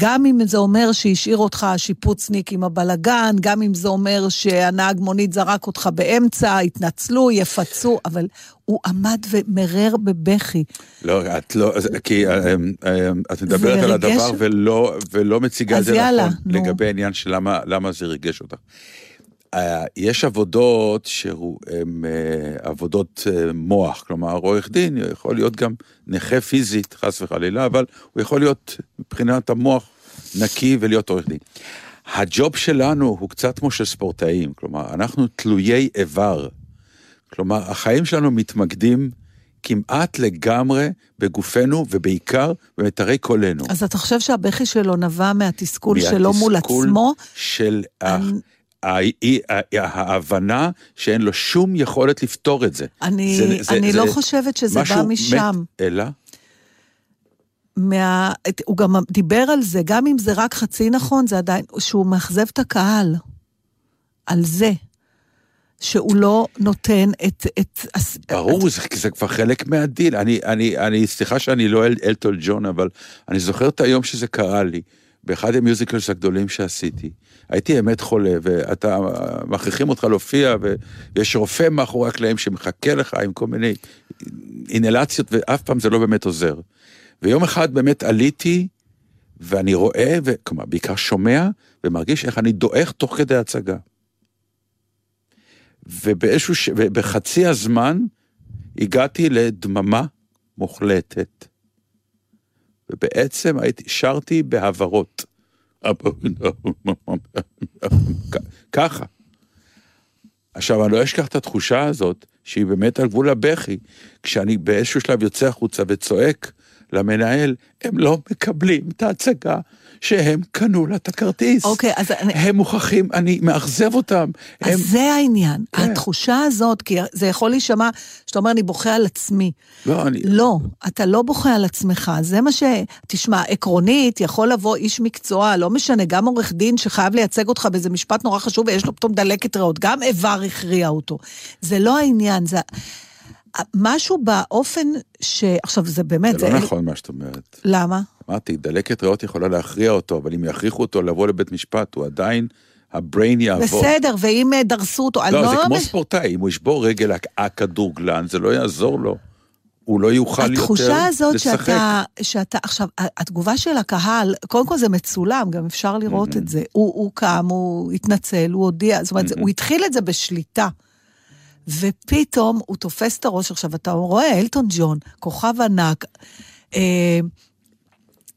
[SPEAKER 4] גם אם זה אומר שהשאיר אותך השיפוצניק עם הבלגן, גם אם זה אומר שהנהג מונית זרק אותך באמצע, יתנצלו, יפצו, אבל הוא עמד ומרר בבכי.
[SPEAKER 3] לא, את לא, כי אה, אה, את מדברת על הדבר. ולא, ולא מציגה את זה
[SPEAKER 4] יאללה,
[SPEAKER 3] נכון,
[SPEAKER 4] נו.
[SPEAKER 3] לגבי העניין של למה, למה זה ריגש אותך. אה, יש עבודות שהן עבודות אה, מוח, כלומר עורך דין יכול להיות גם נכה פיזית, חס וחלילה, אבל הוא יכול להיות מבחינת המוח נקי ולהיות עורך דין. הג'וב שלנו הוא קצת כמו של ספורטאים, כלומר, אנחנו תלויי איבר. כלומר, החיים שלנו מתמקדים כמעט לגמרי בגופנו, ובעיקר במיתרי קולנו.
[SPEAKER 4] אז אתה חושב שהבכי שלו נבע מהתסכול שלו מול
[SPEAKER 3] מהתסכול
[SPEAKER 4] עצמו?
[SPEAKER 3] של ה-
[SPEAKER 4] אני-
[SPEAKER 3] ההבנה שאין לו שום יכולת לפתור את זה.
[SPEAKER 4] אני,
[SPEAKER 3] זה- זה-
[SPEAKER 4] אני
[SPEAKER 3] זה
[SPEAKER 4] לא חושבת שזה בא
[SPEAKER 3] מת,
[SPEAKER 4] משם.
[SPEAKER 3] אלא?
[SPEAKER 4] מה, את- הוא גם דיבר על זה, גם אם זה רק חצי נכון, זה עדיין, שהוא מאכזב את הקהל. על זה. שהוא לא נותן את... את
[SPEAKER 3] ברור, זה, זה כבר חלק מהדיל. אני, אני, אני, סליחה שאני לא אל, אלטון ג'ון, אבל אני זוכר את היום שזה קרה לי, באחד המיוזיקלס הגדולים שעשיתי. הייתי באמת חולה, ואתה, מכריחים אותך להופיע, ויש רופא מאחורי הקלעים שמחכה לך עם כל מיני אינלציות, ואף פעם זה לא באמת עוזר. ויום אחד באמת עליתי, ואני רואה, ו- כלומר, בעיקר שומע, ומרגיש איך אני דועך תוך כדי הצגה. ובאיזשהו, ש... ובחצי הזמן הגעתי לדממה מוחלטת. ובעצם הייתי, שרתי בהברות. ככה. עכשיו, אני לא אשכח את התחושה הזאת, שהיא באמת על גבול הבכי, כשאני באיזשהו שלב יוצא החוצה וצועק למנהל, הם לא מקבלים את ההצגה שהם קנו לה את הכרטיס.
[SPEAKER 4] אוקיי, אז אני-
[SPEAKER 3] הם מוכרחים, אני מאכזב אותם. הם...
[SPEAKER 4] אז זה העניין.
[SPEAKER 3] כן.
[SPEAKER 4] התחושה הזאת, כי זה יכול להישמע, שאתה אומר, אני בוכה על עצמי.
[SPEAKER 3] לא, אני...
[SPEAKER 4] לא, אתה לא בוכה על עצמך, זה מה ש... תשמע, עקרונית, יכול לבוא איש מקצוע, לא משנה, גם עורך דין שחייב לייצג אותך באיזה משפט נורא חשוב ויש לו פתאום דלקת ריאות, גם איבר הכריע אותו. זה לא העניין, זה... משהו באופן ש... עכשיו, זה באמת...
[SPEAKER 3] זה לא נכון מה שאת אומרת.
[SPEAKER 4] למה?
[SPEAKER 3] אמרתי, דלקת ריאות יכולה להכריע אותו, אבל אם יכריחו אותו לבוא לבית משפט, הוא עדיין, הבריין יעבור.
[SPEAKER 4] בסדר, ואם אה, דרסו אותו, אני
[SPEAKER 3] לא, זה
[SPEAKER 4] לא...
[SPEAKER 3] כמו
[SPEAKER 4] מש-
[SPEAKER 3] ספורטאי, אם הוא ישבור רגל הכ- הכדורגלן, זה לא יעזור לו. הוא לא יוכל יותר לשחק.
[SPEAKER 4] התחושה הזאת שאתה, שאתה, עכשיו, התגובה של הקהל, קודם כל זה מצולם, גם אפשר לראות את זה. הוא, הוא קם, הוא התנצל, הוא הודיע, זאת אומרת, הוא התחיל את זה בשליטה. ופתאום הוא תופס את הראש. עכשיו, אתה רואה, אלטון ג'ון, כוכב ענק, אה,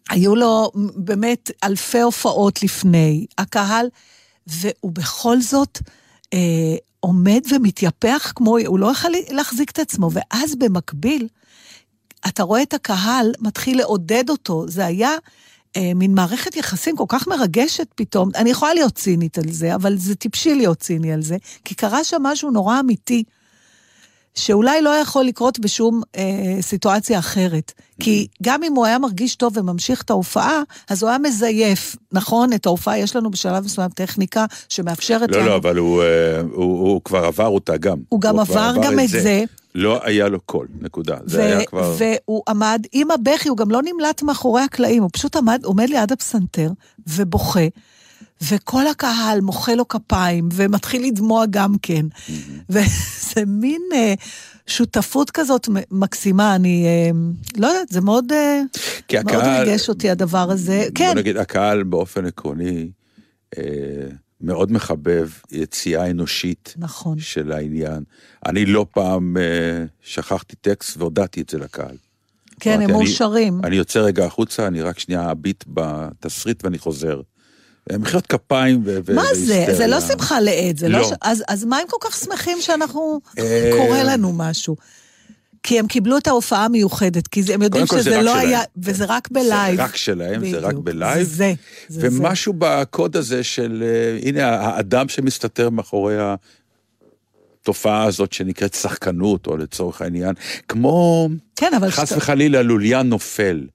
[SPEAKER 4] היו לו באמת אלפי הופעות לפני, הקהל, והוא בכל זאת אה, עומד ומתייפח כמו, הוא לא יכול להחזיק את עצמו, ואז במקביל, אתה רואה את הקהל מתחיל לעודד אותו, זה היה מין מערכת יחסים כל כך מרגשת פתאום, אני יכולה להיות צינית על זה, אבל זה טיפשי להיות ציני על זה, כי קרה שם משהו נורא אמיתי. שאולי לא יכול לקרות בשום אה, סיטואציה אחרת. כי גם אם הוא היה מרגיש טוב וממשיך את ההופעה, אז הוא היה מזייף, נכון? את ההופעה יש לנו בשלב מסוים טכניקה שמאפשרת
[SPEAKER 3] לא,
[SPEAKER 4] לנו...
[SPEAKER 3] לא, אבל הוא, אה, הוא, הוא כבר עבר אותה גם.
[SPEAKER 4] הוא גם
[SPEAKER 3] כבר
[SPEAKER 4] עבר גם את זה.
[SPEAKER 3] לא היה לו קול, נקודה. זה
[SPEAKER 4] ו-
[SPEAKER 3] היה כבר...
[SPEAKER 4] והוא עמד עם הבכי, הוא גם לא נמלט מאחורי הקלעים, הוא פשוט עמד, עומד ליד הפסנתר ובוכה, וכל הקהל מוחא לו כפיים ומתחיל לדמוע גם כן. וזה מין אה, שותפות כזאת מקסימה, אני אה, לא יודעת, זה מאוד, אה,
[SPEAKER 3] כי
[SPEAKER 4] מאוד
[SPEAKER 3] הקהל-
[SPEAKER 4] ריגש אותי הדבר הזה.
[SPEAKER 3] בוא
[SPEAKER 4] כן,
[SPEAKER 3] נגיד, הקהל באופן עקרוני אה, מאוד מחבב יציאה אנושית
[SPEAKER 4] נכון.
[SPEAKER 3] של העניין. אני לא פעם אה, שכחתי טקסט והודעתי את זה לקהל.
[SPEAKER 4] כן, הם
[SPEAKER 3] אמרתי, אני-
[SPEAKER 4] מאושרים.
[SPEAKER 3] אני יוצא רגע החוצה, אני רק שנייה אביט בתסריט ואני חוזר. מחיאות כפיים ו...
[SPEAKER 4] מה זה? זה לא שמחה לאיד, זה לא...
[SPEAKER 3] לא.
[SPEAKER 4] ש- אז, אז מה הם כל כך שמחים שאנחנו...
[SPEAKER 3] אה,
[SPEAKER 4] קורה לנו משהו? כי הם קיבלו את ההופעה המיוחדת, כי זה- הם יודעים
[SPEAKER 3] זה
[SPEAKER 4] שזה
[SPEAKER 3] רק
[SPEAKER 4] לא
[SPEAKER 3] שלהם.
[SPEAKER 4] היה... וזה רק בלייב.
[SPEAKER 3] זה רק שלהם, זה רק
[SPEAKER 4] בדיוק.
[SPEAKER 3] בלייב.
[SPEAKER 4] זה, זה, זה.
[SPEAKER 3] ומשהו בקוד הזה של, אה, הנה, האדם שמסתתר מאחורי התופעה הזאת שנקראת שחקנות, או לצורך העניין, כמו
[SPEAKER 4] כן, אבל...
[SPEAKER 3] חס
[SPEAKER 4] שאתה-
[SPEAKER 3] וחלילה לוליין נופל.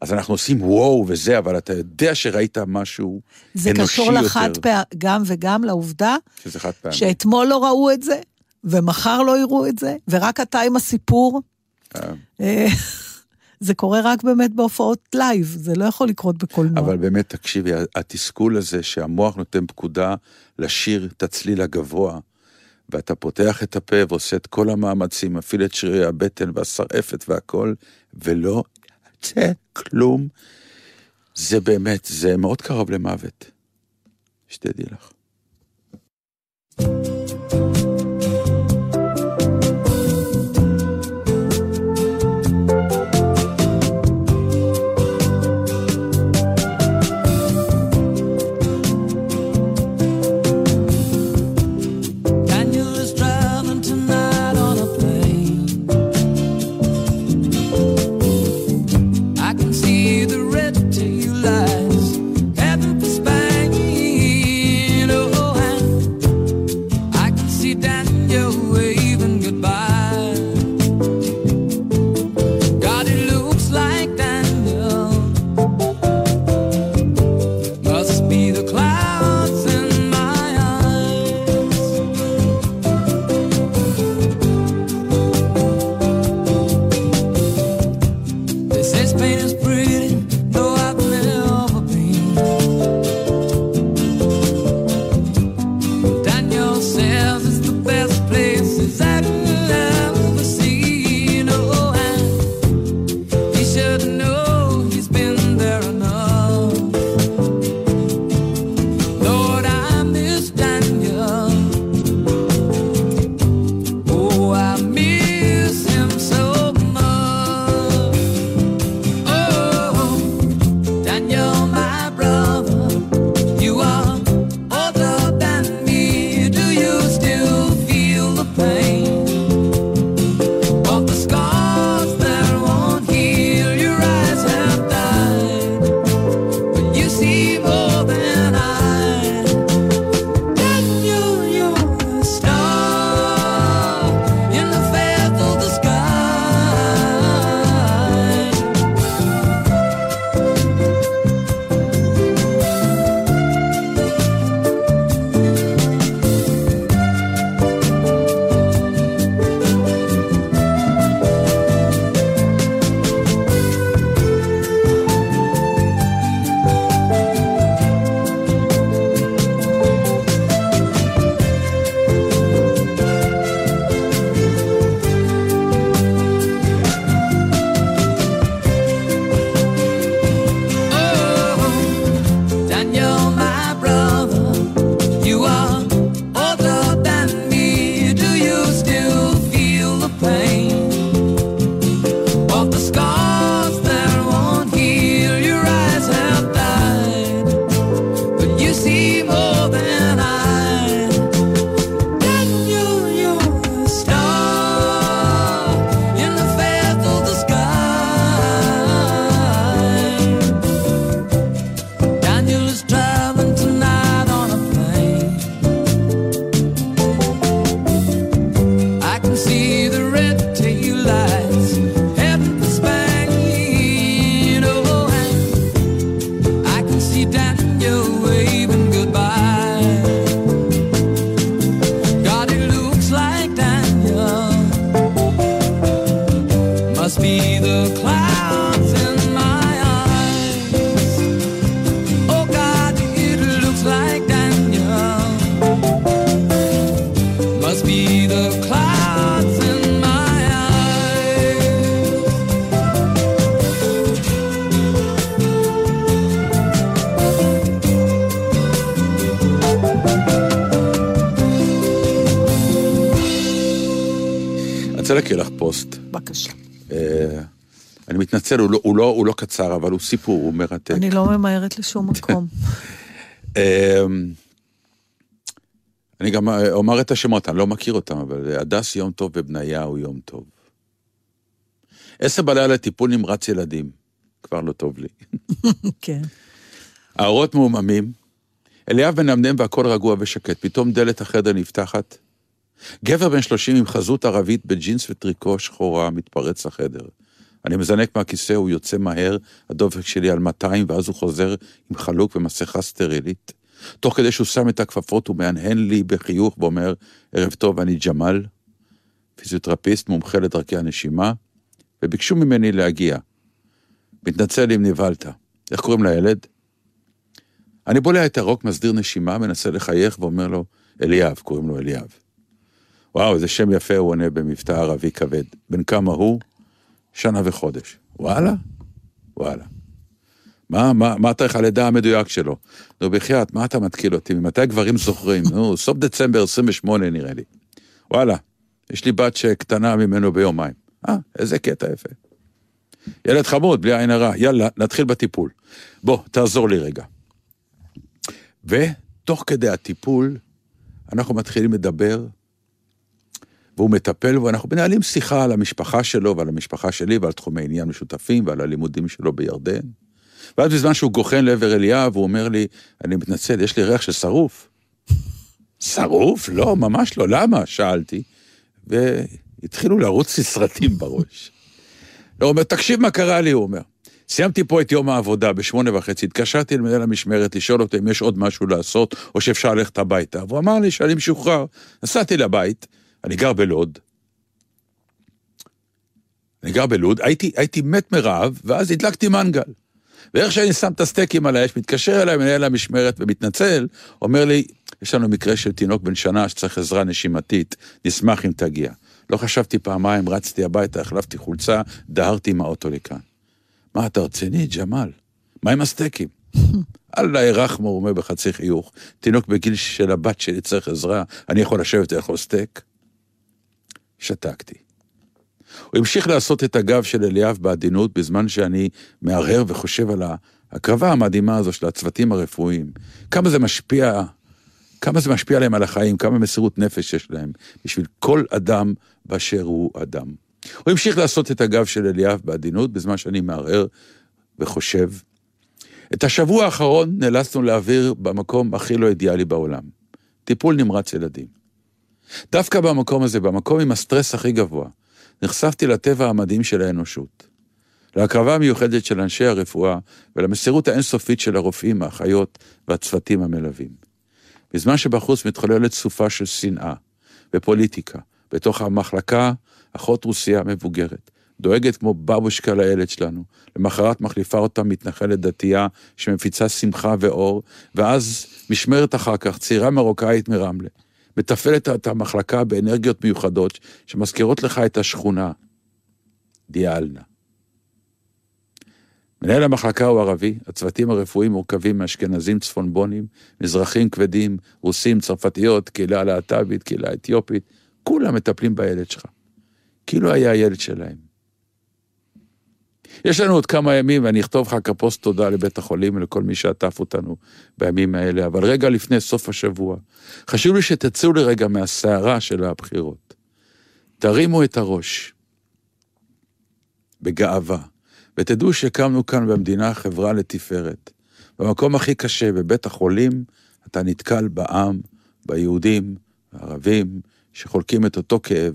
[SPEAKER 3] אז אנחנו עושים וואו וזה, אבל אתה יודע שראית משהו
[SPEAKER 4] זה
[SPEAKER 3] אנושי
[SPEAKER 4] קשור לחד
[SPEAKER 3] יותר,
[SPEAKER 4] פעם, גם וגם לעובדה
[SPEAKER 3] שזה חד פעמי.
[SPEAKER 4] שאתמול לא ראו את זה, ומחר לא יראו את זה, ורק אתה עם הסיפור.
[SPEAKER 3] אה.
[SPEAKER 4] אה, זה קורה רק באמת בהופעות לייב, זה לא יכול לקרות בקולנוע.
[SPEAKER 3] אבל באמת, תקשיבי, התסכול הזה שהמוח נותן פקודה לשיר את הצליל הגבוה, ואתה פותח את הפה ועושה את כל המאמצים, מפעיל את שרירי הבטן והסרעפת והכל, ולא יוצא כלום, זה באמת, זה מאוד קרוב למוות. שתדעי לך. קצר, אבל הוא סיפור, הוא מרתק.
[SPEAKER 4] אני לא ממהרת לשום מקום.
[SPEAKER 3] אה, אני גם אה, אומר את השמות, אני לא מכיר אותם, אבל הדס יום טוב ובניהו יום טוב. עשר בלילה טיפול נמרץ ילדים, כבר לא טוב לי.
[SPEAKER 4] כן.
[SPEAKER 3] האורות מעוממים, אליאב מנמנם והכל רגוע ושקט, פתאום דלת החדר נפתחת. גבר בן שלושים עם חזות ערבית בג'ינס וטריקו שחורה מתפרץ לחדר. אני מזנק מהכיסא, הוא יוצא מהר, הדופק שלי על 200, ואז הוא חוזר עם חלוק ומסכה סטרילית. תוך כדי שהוא שם את הכפפות, הוא מהנהן לי בחיוך ואומר, ערב טוב, אני ג'מאל, פיזיותרפיסט מומחה לדרכי הנשימה, וביקשו ממני להגיע. מתנצל אם נבהלת. איך קוראים לילד? אני בולע את הרוק, מסדיר נשימה, מנסה לחייך ואומר לו, אליאב, קוראים לו אליאב. וואו, איזה שם יפה, הוא עונה במבטא ערבי כבד. בן כמה הוא? שנה וחודש. וואלה? וואלה. מה, מה, מה תאריך הלידה המדויק שלו? נו, בחייאת, מה אתה מתקיל אותי? ממתי גברים זוכרים? נו, סוף דצמבר 28 נראה לי. וואלה, יש לי בת שקטנה ממנו ביומיים. אה, איזה קטע יפה. ילד חמוד, בלי עין הרע. יאללה, נתחיל בטיפול. בוא, תעזור לי רגע. ותוך כדי הטיפול, אנחנו מתחילים לדבר, והוא מטפל, ואנחנו מנהלים שיחה על המשפחה שלו ועל המשפחה שלי ועל תחומי עניין משותפים ועל הלימודים שלו בירדן. ואז בזמן שהוא גוחן לעבר אליאב, הוא אומר לי, אני מתנצל, יש לי ריח של שרוף. שרוף? לא, ממש לא. למה? שאלתי. והתחילו לרוץ לי סרטים בראש. הוא אומר, תקשיב מה קרה לי, הוא אומר. סיימתי פה את יום העבודה בשמונה וחצי, התקשרתי למנהל המשמרת לשאול אותו אם יש עוד משהו לעשות, או שאפשר ללכת הביתה. והוא אמר לי שאני משוחרר. נסעתי לבית, אני גר בלוד. אני גר בלוד, הייתי, הייתי מת מרעב, ואז הדלקתי מנגל. ואיך שאני שם את הסטייקים על האש, מתקשר אליי מנהל המשמרת ומתנצל, אומר לי, יש לנו מקרה של תינוק בן שנה שצריך עזרה נשימתית, נשמח אם תגיע. לא חשבתי פעמיים, רצתי הביתה, החלפתי חולצה, דהרתי עם האוטו לכאן. מה, אתה רציני, ג'מאל? מה עם הסטייקים? אללה ירחמו, הוא אומר בחצי חיוך. תינוק בגיל של הבת שלי צריך עזרה, אני יכול לשבת ולאכול סטייק? שתקתי. הוא המשיך לעשות את הגב של אליאב בעדינות בזמן שאני מהרהר וחושב על ההקרבה המדהימה הזו של הצוותים הרפואיים. כמה זה משפיע, כמה זה משפיע עליהם על החיים, כמה מסירות נפש יש להם בשביל כל אדם באשר הוא אדם. הוא המשיך לעשות את הגב של אליאב בעדינות בזמן שאני מהרהר וחושב. את השבוע האחרון נאלצנו להעביר במקום הכי לא אידיאלי בעולם. טיפול נמרץ ילדים. דווקא במקום הזה, במקום עם הסטרס הכי גבוה, נחשפתי לטבע המדהים של האנושות. להקרבה המיוחדת של אנשי הרפואה ולמסירות האינסופית של הרופאים, האחיות והצוותים המלווים. בזמן שבחוץ מתחוללת סופה של שנאה ופוליטיקה, בתוך המחלקה, אחות רוסיה מבוגרת, דואגת כמו בבושקה לילד שלנו, למחרת מחליפה אותה מתנחלת דתייה שמפיצה שמחה ואור, ואז משמרת אחר כך צעירה מרוקאית מרמלה, מתפעלת את המחלקה באנרגיות מיוחדות שמזכירות לך את השכונה. דיאלנה. מנהל המחלקה הוא ערבי, הצוותים הרפואיים מורכבים מאשכנזים צפונבונים, מזרחים כבדים, רוסים, צרפתיות, קהילה להט"בית, קהילה אתיופית, כולם מטפלים בילד שלך. כאילו היה הילד שלהם. יש לנו עוד כמה ימים, ואני אכתוב לך כפוסט תודה לבית החולים ולכל מי שעטף אותנו בימים האלה, אבל רגע לפני סוף השבוע, חשוב לי שתצאו לרגע מהסערה של הבחירות. תרימו את הראש בגאווה, ותדעו שהקמנו כאן במדינה חברה לתפארת. במקום הכי קשה, בבית החולים, אתה נתקל בעם, ביהודים, הערבים, שחולקים את אותו כאב,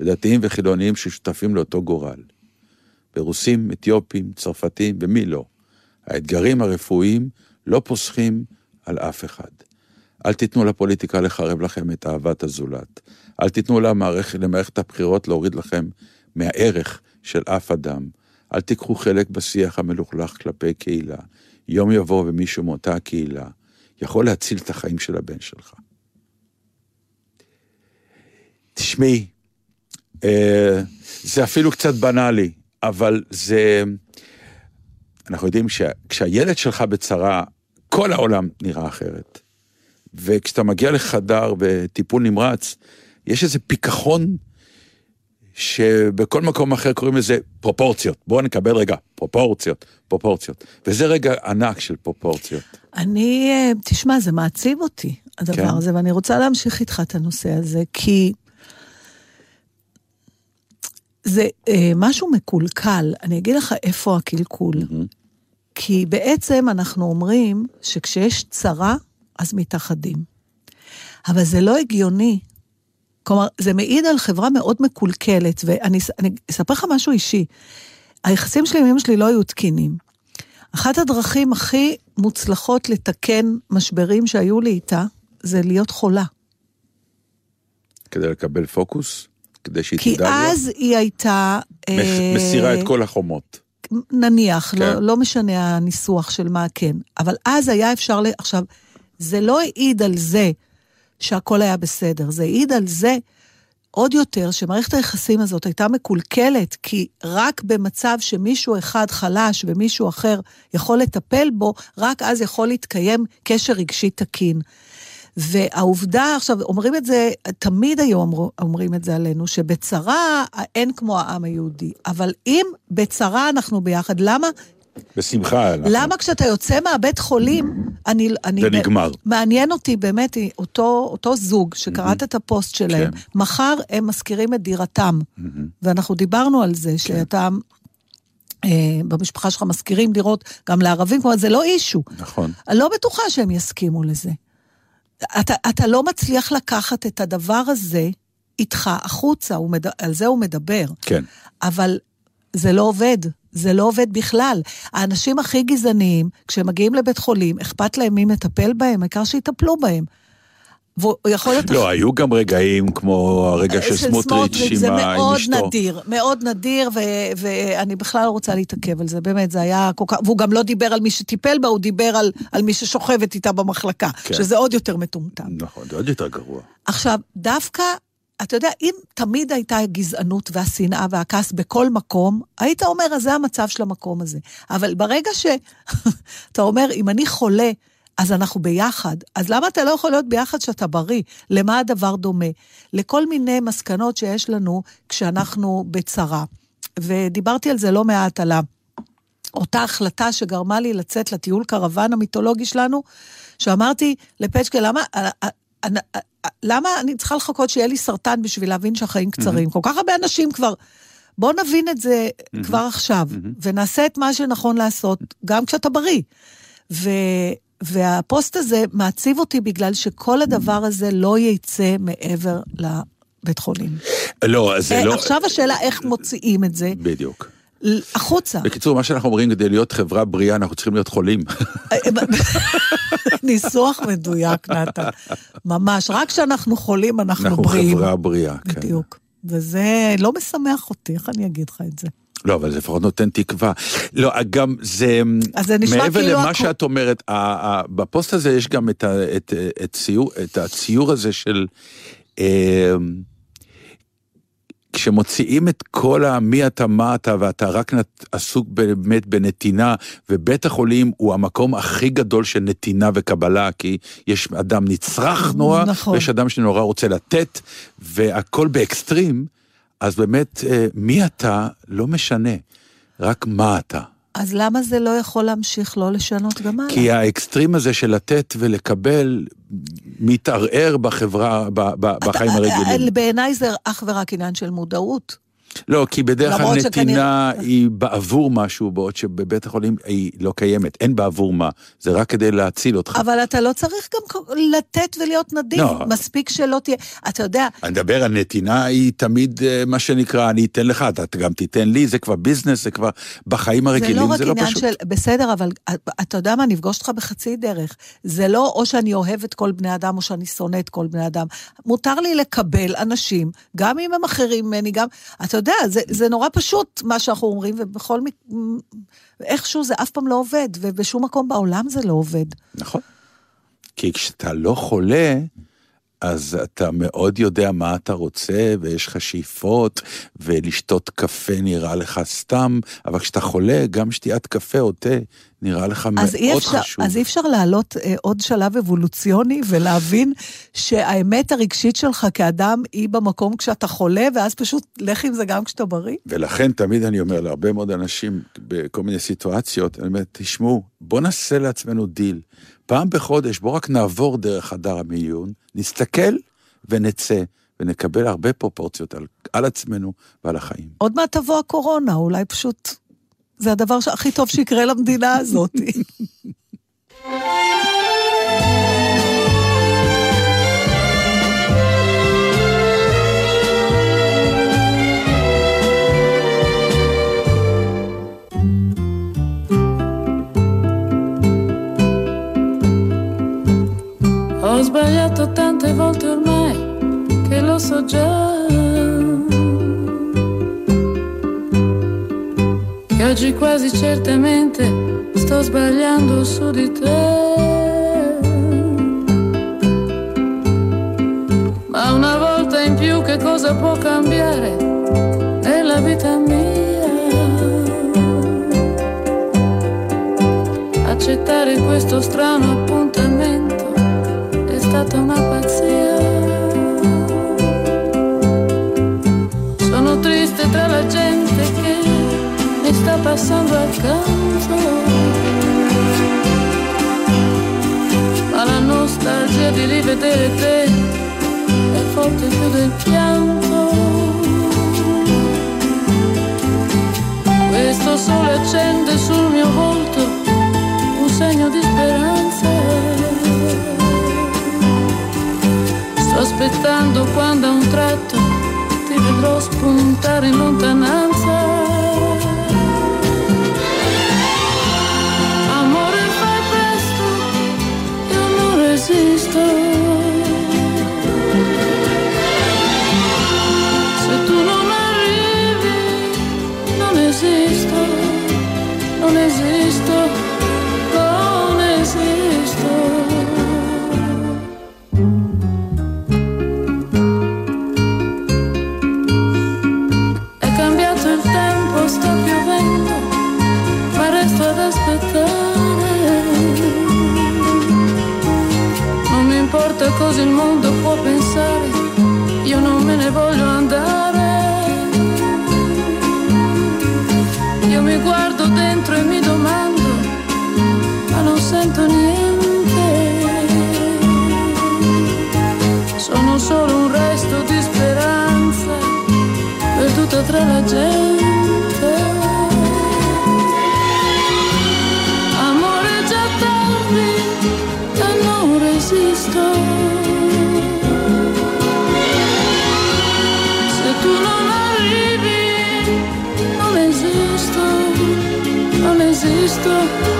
[SPEAKER 3] ודתיים וחילוניים ששותפים לאותו גורל. ברוסים, אתיופים, צרפתים ומי לא. האתגרים הרפואיים לא פוסחים על אף אחד. אל תיתנו לפוליטיקה לחרב לכם את אהבת הזולת. אל תיתנו למערכת, למערכת הבחירות להוריד לכם מהערך של אף אדם. אל תיקחו חלק בשיח המלוכלך כלפי קהילה. יום יבוא ומישהו מאותה קהילה יכול להציל את החיים של הבן שלך. תשמעי, אה, זה אפילו קצת בנאלי, אבל זה... אנחנו יודעים שכשהילד שלך בצרה, כל העולם נראה אחרת. וכשאתה מגיע לחדר בטיפול נמרץ, יש איזה פיכחון שבכל מקום אחר קוראים לזה פרופורציות. בואו נקבל רגע פרופורציות, פרופורציות. וזה רגע ענק של פרופורציות.
[SPEAKER 4] אני, אה, תשמע, זה מעציב אותי, הדבר
[SPEAKER 3] כן.
[SPEAKER 4] הזה, ואני רוצה להמשיך איתך את הנושא הזה, כי זה אה, משהו מקולקל. אני אגיד לך איפה הקלקול. כי בעצם אנחנו אומרים שכשיש צרה, אז מתאחדים. אבל זה לא הגיוני. כלומר, זה מעיד על חברה מאוד מקולקלת, ואני אס- אני אספר לך משהו אישי. היחסים שלי עם אמא שלי לא היו תקינים. אחת הדרכים הכי מוצלחות לתקן משברים שהיו לי איתה, זה להיות חולה.
[SPEAKER 3] כדי לקבל פוקוס, כדי שהיא
[SPEAKER 4] כי
[SPEAKER 3] תדאג לו.
[SPEAKER 4] אז היא הייתה... אה,
[SPEAKER 3] מסירה את כל החומות.
[SPEAKER 4] נניח,
[SPEAKER 3] כן.
[SPEAKER 4] לא, לא משנה הניסוח של מה כן. אבל אז היה אפשר ל... עכשיו, זה לא העיד על זה שהכל היה בסדר, זה העיד על זה עוד יותר שמערכת היחסים הזאת הייתה מקולקלת, כי רק במצב שמישהו אחד חלש ומישהו אחר יכול לטפל בו, רק אז יכול להתקיים קשר רגשי תקין. והעובדה, עכשיו, אומרים את זה, תמיד היו אומר, אומרים את זה עלינו, שבצרה אין כמו העם היהודי. אבל אם בצרה אנחנו ביחד, למה,
[SPEAKER 3] בשמחה. אנחנו-
[SPEAKER 4] למה כשאתה יוצא מהבית חולים, אני... אני
[SPEAKER 3] זה נגמר.
[SPEAKER 4] מעניין אותי באמת, אותו, אותו זוג שקראת את הפוסט שלהם,
[SPEAKER 3] כן.
[SPEAKER 4] מחר הם משכירים את דירתם. ואנחנו דיברנו על זה, שאתה... אה, במשפחה שלך משכירים דירות גם לערבים, כלומר זה לא אישו.
[SPEAKER 3] נכון.
[SPEAKER 4] אני לא בטוחה שהם יסכימו לזה. אתה, אתה לא מצליח לקחת את הדבר הזה איתך החוצה, מד... על זה הוא מדבר.
[SPEAKER 3] כן.
[SPEAKER 4] אבל זה לא עובד, זה לא עובד בכלל. האנשים הכי גזעניים, כשהם מגיעים לבית חולים, אכפת להם מי מטפל בהם, העיקר שיטפלו בהם. והוא יכול להיות...
[SPEAKER 3] לא, היו גם רגעים כמו הרגע של סמוטריץ' עם
[SPEAKER 4] זה
[SPEAKER 3] ה- עם
[SPEAKER 4] מאוד
[SPEAKER 3] אשתו.
[SPEAKER 4] נדיר, מאוד נדיר, ואני בכלל לא רוצה להתעכב על זה, באמת, זה היה כל כך... והוא גם לא דיבר על מי שטיפל בה, הוא דיבר על, על מי ששוכבת איתה במחלקה,
[SPEAKER 3] כן.
[SPEAKER 4] שזה עוד יותר מטומטם.
[SPEAKER 3] נכון, זה עוד יותר גרוע.
[SPEAKER 4] עכשיו, דווקא, אתה יודע, אם תמיד הייתה הגזענות והשנאה והכעס בכל מקום, היית אומר, אז זה המצב של המקום הזה. אבל ברגע שאתה אומר, אם אני חולה, אז אנחנו ביחד. אז למה אתה לא יכול להיות ביחד כשאתה בריא? למה הדבר דומה? לכל מיני מסקנות שיש לנו כשאנחנו בצרה. ודיברתי על זה לא מעט, על. אותה החלטה שגרמה לי לצאת לטיול קרוון המיתולוגי שלנו, שאמרתי לפצ'קה, למה, אה, אה, אה, למה אני צריכה לחכות שיהיה לי סרטן בשביל להבין שהחיים קצרים? כל כך הרבה אנשים כבר... בואו נבין את זה כבר עכשיו, ונעשה את מה שנכון לעשות, גם כשאתה בריא. ו... והפוסט הזה מעציב אותי בגלל שכל הדבר הזה לא יצא מעבר לבית חולים.
[SPEAKER 3] לא, זה
[SPEAKER 4] אה,
[SPEAKER 3] לא...
[SPEAKER 4] עכשיו השאלה איך מוציאים את זה
[SPEAKER 3] בדיוק.
[SPEAKER 4] החוצה.
[SPEAKER 3] בקיצור, מה שאנחנו אומרים, כדי להיות חברה בריאה, אנחנו צריכים להיות חולים.
[SPEAKER 4] ניסוח מדויק, נתן. ממש, רק כשאנחנו חולים אנחנו
[SPEAKER 3] אנחנו
[SPEAKER 4] בריאים.
[SPEAKER 3] חברה בריאה, כן.
[SPEAKER 4] בדיוק. וזה לא משמח אותי, איך אני אגיד לך את זה?
[SPEAKER 3] לא, אבל זה לפחות נותן תקווה. לא, גם זה...
[SPEAKER 4] אז זה נשמע
[SPEAKER 3] מעבר
[SPEAKER 4] כאילו
[SPEAKER 3] למה
[SPEAKER 4] הכ-
[SPEAKER 3] שאת אומרת, בפוסט הזה יש גם את, ה- את, את, ציור, את הציור הזה של... אה, כשמוציאים את כל המי אתה, מה אתה, ואתה רק נת, עסוק באמת בנתינה, ובית החולים הוא המקום הכי גדול של נתינה וקבלה, כי יש אדם נצרך נורא,
[SPEAKER 4] נכון.
[SPEAKER 3] ויש אדם שנורא רוצה לתת, והכל באקסטרים, אז באמת, אה, מי אתה לא משנה, רק מה אתה.
[SPEAKER 4] אז למה זה לא יכול להמשיך לא לשנות גם הלאה?
[SPEAKER 3] כי האקסטרים הזה של לתת ולקבל מתערער בחברה, ב- ב- בחיים הרגילים.
[SPEAKER 4] בעיניי זה אך ורק עניין של מודעות.
[SPEAKER 3] לא, כי בדרך כלל נתינה היא בעבור משהו, בעוד שבבית החולים היא לא קיימת, אין בעבור מה, זה רק כדי להציל אותך.
[SPEAKER 4] אבל אתה לא צריך גם לתת ולהיות נדיב,
[SPEAKER 3] לא.
[SPEAKER 4] מספיק שלא תהיה... אתה יודע,
[SPEAKER 3] אני מדבר על נתינה, היא תמיד אה, מה שנקרא, אני אתן לך, אתה גם תיתן לי, זה כבר ביזנס, זה כבר בחיים
[SPEAKER 4] זה
[SPEAKER 3] הרגילים,
[SPEAKER 4] לא רק
[SPEAKER 3] זה לא פשוט.
[SPEAKER 4] של... בסדר, אבל אתה יודע מה, נפגוש אותך בחצי דרך. זה לא או שאני אוהב את כל בני אדם או שאני שונא את כל בני אדם. מותר לי לקבל אנשים, גם אם הם אחרים ממני, גם... אתה יודע, זה, זה נורא פשוט מה שאנחנו אומרים, ובכל מקום... איכשהו זה אף פעם לא עובד, ובשום מקום בעולם זה לא עובד.
[SPEAKER 3] נכון. כי כשאתה לא חולה, אז אתה מאוד יודע מה אתה רוצה, ויש לך שאיפות, ולשתות קפה נראה לך סתם, אבל כשאתה חולה, גם שתיית קפה או תה נראה לך
[SPEAKER 4] אי
[SPEAKER 3] מאוד
[SPEAKER 4] אפשר,
[SPEAKER 3] חשוב.
[SPEAKER 4] אז אי אפשר לעלות אה, עוד שלב אבולוציוני ולהבין שהאמת הרגשית שלך כאדם היא במקום כשאתה חולה, ואז פשוט לך עם זה גם כשאתה בריא?
[SPEAKER 3] ולכן תמיד אני אומר להרבה מאוד אנשים בכל מיני סיטואציות, אני אומר, תשמעו, בוא נעשה לעצמנו דיל. פעם בחודש, בוא רק נעבור דרך חדר המיון, נסתכל ונצא, ונקבל הרבה פרופורציות על, על עצמנו ועל החיים.
[SPEAKER 4] עוד מעט תבוא הקורונה, אולי פשוט... זה הדבר הכי טוב שיקרה למדינה הזאת.
[SPEAKER 7] Ho sbagliato tante volte ormai che lo so già. Che oggi quasi certamente sto sbagliando su di te. Ma una volta in più che cosa può cambiare nella vita mia? Accettare questo strano appuntamento stata una pazzia. Sono triste tra la gente che mi sta passando accanto. Ma la nostalgia di rivedere te è forte più del pianto. Questo sole accende sul mio volto un segno di speranza. Sto aspettando quando a un tratto ti vedrò spuntare in lontananza. Cosa il mondo può pensare, io non me ne voglio andare. Io mi guardo dentro e mi domando, ma non sento niente. Sono solo un resto di speranza perduta tra la gente. still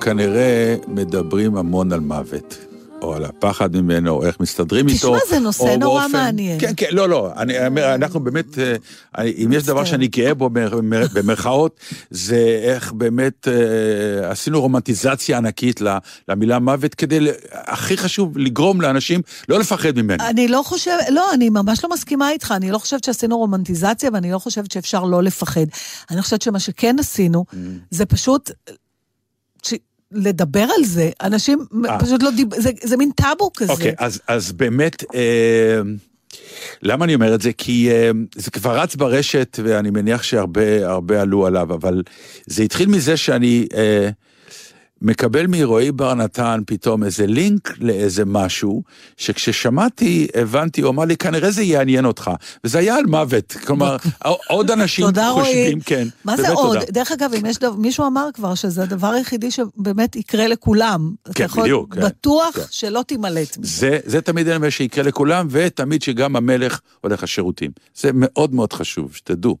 [SPEAKER 3] כנראה מדברים המון על מוות. או על הפחד ממנו, או איך מסתדרים
[SPEAKER 4] תשמע,
[SPEAKER 3] איתו.
[SPEAKER 4] זה נושא נורא
[SPEAKER 3] באופן-
[SPEAKER 4] מעניין.
[SPEAKER 3] כן, כן, לא, לא, אני אומר, אנחנו באמת, אה, אני- אם יש דבר. שאני גאה בו במר- במרכאות, זה איך באמת אה, עשינו רומנטיזציה ענקית למילה מוות, כדי, הכי חשוב, לגרום לאנשים לא לפחד ממנו.
[SPEAKER 4] אני לא חושבת, לא, אני ממש לא מסכימה איתך, אני לא חושבת שעשינו רומנטיזציה ואני לא חושבת שאפשר לא לפחד. אני חושבת שמה שכן עשינו, זה פשוט... לדבר על זה, אנשים
[SPEAKER 3] אה.
[SPEAKER 4] פשוט לא דיב... זה, זה מין טאבו כזה.
[SPEAKER 3] אוקיי, אז, אז באמת, אה, למה אני אומר את זה? כי אה, זה כבר רץ ברשת, ואני מניח שהרבה הרבה עלו עליו, אבל זה התחיל מזה שאני אה, מקבל מרועי בר נתן פתאום איזה לינק לאיזה משהו, שכששמעתי, הבנתי, הוא אמר לי, כנראה זה יעניין אותך. וזה היה על מוות, כלומר, עוד אנשים
[SPEAKER 4] תודה.
[SPEAKER 3] חושבים, כן.
[SPEAKER 4] מה זה עוד?
[SPEAKER 3] תודה.
[SPEAKER 4] דרך אגב, אם יש דבר, מישהו אמר כבר שזה הדבר היחידי שבאמת יקרה לכולם.
[SPEAKER 3] כן, בדיוק, כן,
[SPEAKER 4] בטוח
[SPEAKER 3] כן.
[SPEAKER 4] שלא תימלט מזה.
[SPEAKER 3] זה, זה תמיד אני אומר שיקרה לכולם, ותמיד שגם המלך הולך לשירותים. זה מאוד מאוד חשוב, שתדעו.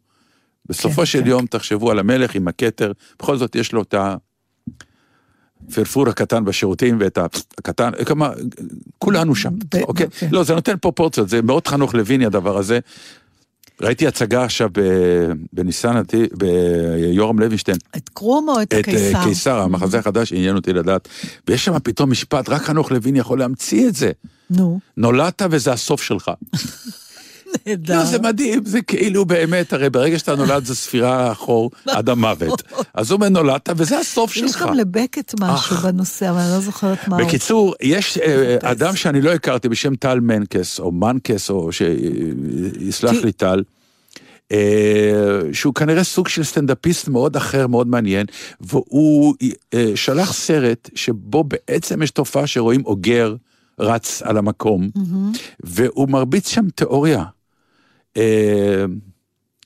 [SPEAKER 3] בסופו
[SPEAKER 4] כן,
[SPEAKER 3] של
[SPEAKER 4] כן.
[SPEAKER 3] יום תחשבו על המלך עם הכתר, בכל זאת יש לו את הפרפור הקטן בשירותים ואת הקטן, כמה, כולנו שם, אוקיי?
[SPEAKER 4] כן.
[SPEAKER 3] לא, זה נותן פרופורציות, זה מאוד חנוך לויני הדבר הזה. ראיתי הצגה עכשיו בניסן, ביורם לוינשטיין,
[SPEAKER 4] את קרום או את
[SPEAKER 3] את אה,
[SPEAKER 4] הקיסר?
[SPEAKER 3] קיסר, המחזה החדש, עניין אותי לדעת. ויש שם פתאום משפט, רק חנוך לויני יכול להמציא את זה.
[SPEAKER 4] נו,
[SPEAKER 3] נולדת וזה הסוף שלך.
[SPEAKER 4] נהדר.
[SPEAKER 3] לא, זה מדהים, זה כאילו באמת, הרי ברגע שאתה נולד זה ספירה אחור עד המוות. אז הוא נולדת וזה הסוף
[SPEAKER 4] יש
[SPEAKER 3] שלך.
[SPEAKER 4] גם לבקט משהו
[SPEAKER 3] אך.
[SPEAKER 4] בנושא, אבל אני לא זוכרת מה הוא.
[SPEAKER 3] בקיצור, יש אה, אדם שאני לא הכרתי בשם טל מנקס, או מנקס, או שיסלח לי טל, אה, שהוא כנראה סוג של סטנדאפיסט מאוד אחר, מאוד מעניין, והוא אה, שלח סרט שבו בעצם יש תופעה שרואים אוגר רץ על המקום, והוא מרביץ שם תיאוריה אה,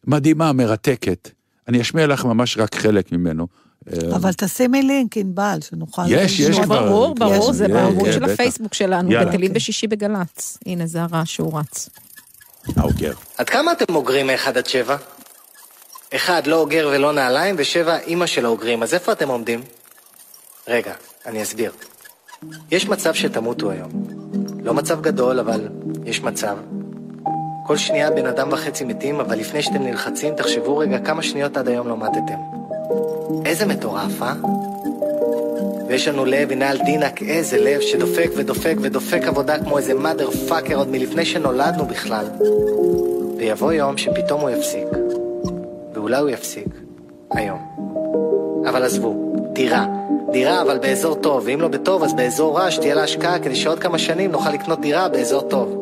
[SPEAKER 3] מדהימה, מרתקת. אני אשמיע לך ממש רק חלק ממנו. אה,
[SPEAKER 4] אבל תשימי לינק, ענבל, שנוכל...
[SPEAKER 3] יש, יש. כבר.
[SPEAKER 5] ברור, ברור,
[SPEAKER 3] יש,
[SPEAKER 5] זה
[SPEAKER 3] יש,
[SPEAKER 5] בעמוד
[SPEAKER 3] כן,
[SPEAKER 5] של. הפייסבוק שלנו. בטלים. בשישי בגל"צ. הנה, זה הרעש שהוא רץ.
[SPEAKER 3] האוגר.
[SPEAKER 8] עד כמה אתם אוגרים מאחד עד שבע? אחד, לא אוגר ולא נעליים, ושבע, אימא של האוגרים. אז איפה אתם עומדים? רגע, אני אסביר. יש מצב שתמותו היום. לא מצב גדול, אבל יש מצב. כל שנייה בן אדם וחצי מתים, אבל לפני שאתם נלחצים, תחשבו רגע כמה שניות עד היום לא מתתם. איזה מטורף, אה? ויש לנו לב, הנה על דינק, איזה לב שדופק ודופק ודופק עבודה כמו איזה mother fucker עוד מלפני שנולדנו בכלל. ויבוא יום שפתאום הוא יפסיק. ואולי הוא יפסיק. היום. אבל עזבו, דירה. דירה, אבל באזור טוב, ואם לא בטוב, אז באזור רע, שתהיה לה השקעה, כדי שעוד כמה שנים נוכל לקנות דירה באזור טוב.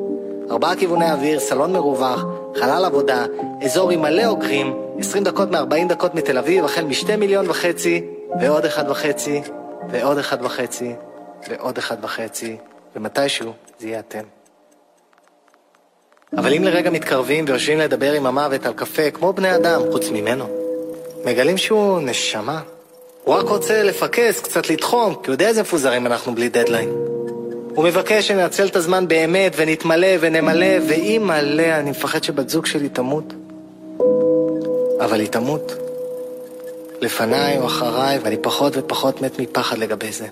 [SPEAKER 8] ארבעה כיווני אוויר, סלון מרווח, חלל עבודה, אזור עם מלא אוגרים, 20 דקות מ-40 דקות מתל אביב, החל משתי מיליון וחצי, ועוד אחד וחצי, ועוד אחד וחצי, ועוד אחד וחצי, ומתישהו זה יהיה אתם. אבל אם לרגע מתקרבים ויושבים לדבר עם המוות על קפה, כמו בני אדם, חוץ ממנו, מגלים שהוא נשמה. הוא רק רוצה לפקס, קצת לתחום, כי הוא יודע איזה מפוזרים אנחנו בלי דדליין. הוא מבקש שננצל את הזמן באמת, ונתמלא ונמלא, ואם מלא, אני מפחד שבת זוג שלי תמות. אבל היא תמות. לפניי או אחריי, ואני פחות ופחות מת מפחד לגבי זה.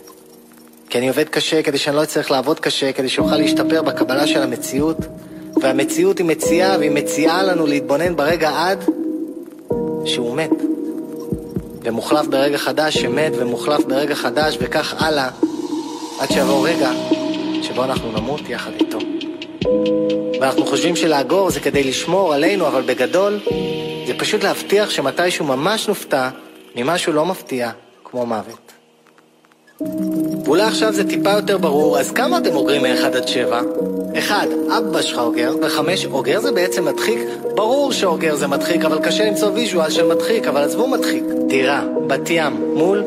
[SPEAKER 8] כי אני עובד קשה כדי שאני לא אצטרך לעבוד קשה, כדי שאוכל להשתפר בקבלה של המציאות, והמציאות היא מציעה, והיא מציעה לנו להתבונן ברגע עד שהוא מת. ומוחלף ברגע חדש שמת, ומוחלף ברגע חדש, וכך הלאה, עד שיבוא רגע שבו אנחנו נמות יחד איתו. ואנחנו חושבים שלאגור זה כדי לשמור עלינו, אבל בגדול, זה פשוט להבטיח שמתישהו ממש נופתע ממשהו לא מפתיע, כמו מוות. ואולי עכשיו זה טיפה יותר ברור, אז כמה אתם אוגרים מ-1 עד 7? 1. אבא שלך אוגר, ו-5. אוגר זה בעצם מדחיק? ברור שאוגר זה מדחיק, אבל קשה למצוא ויז'ואל של מדחיק, אבל עזבו מדחיק. דירה, בת ים, מול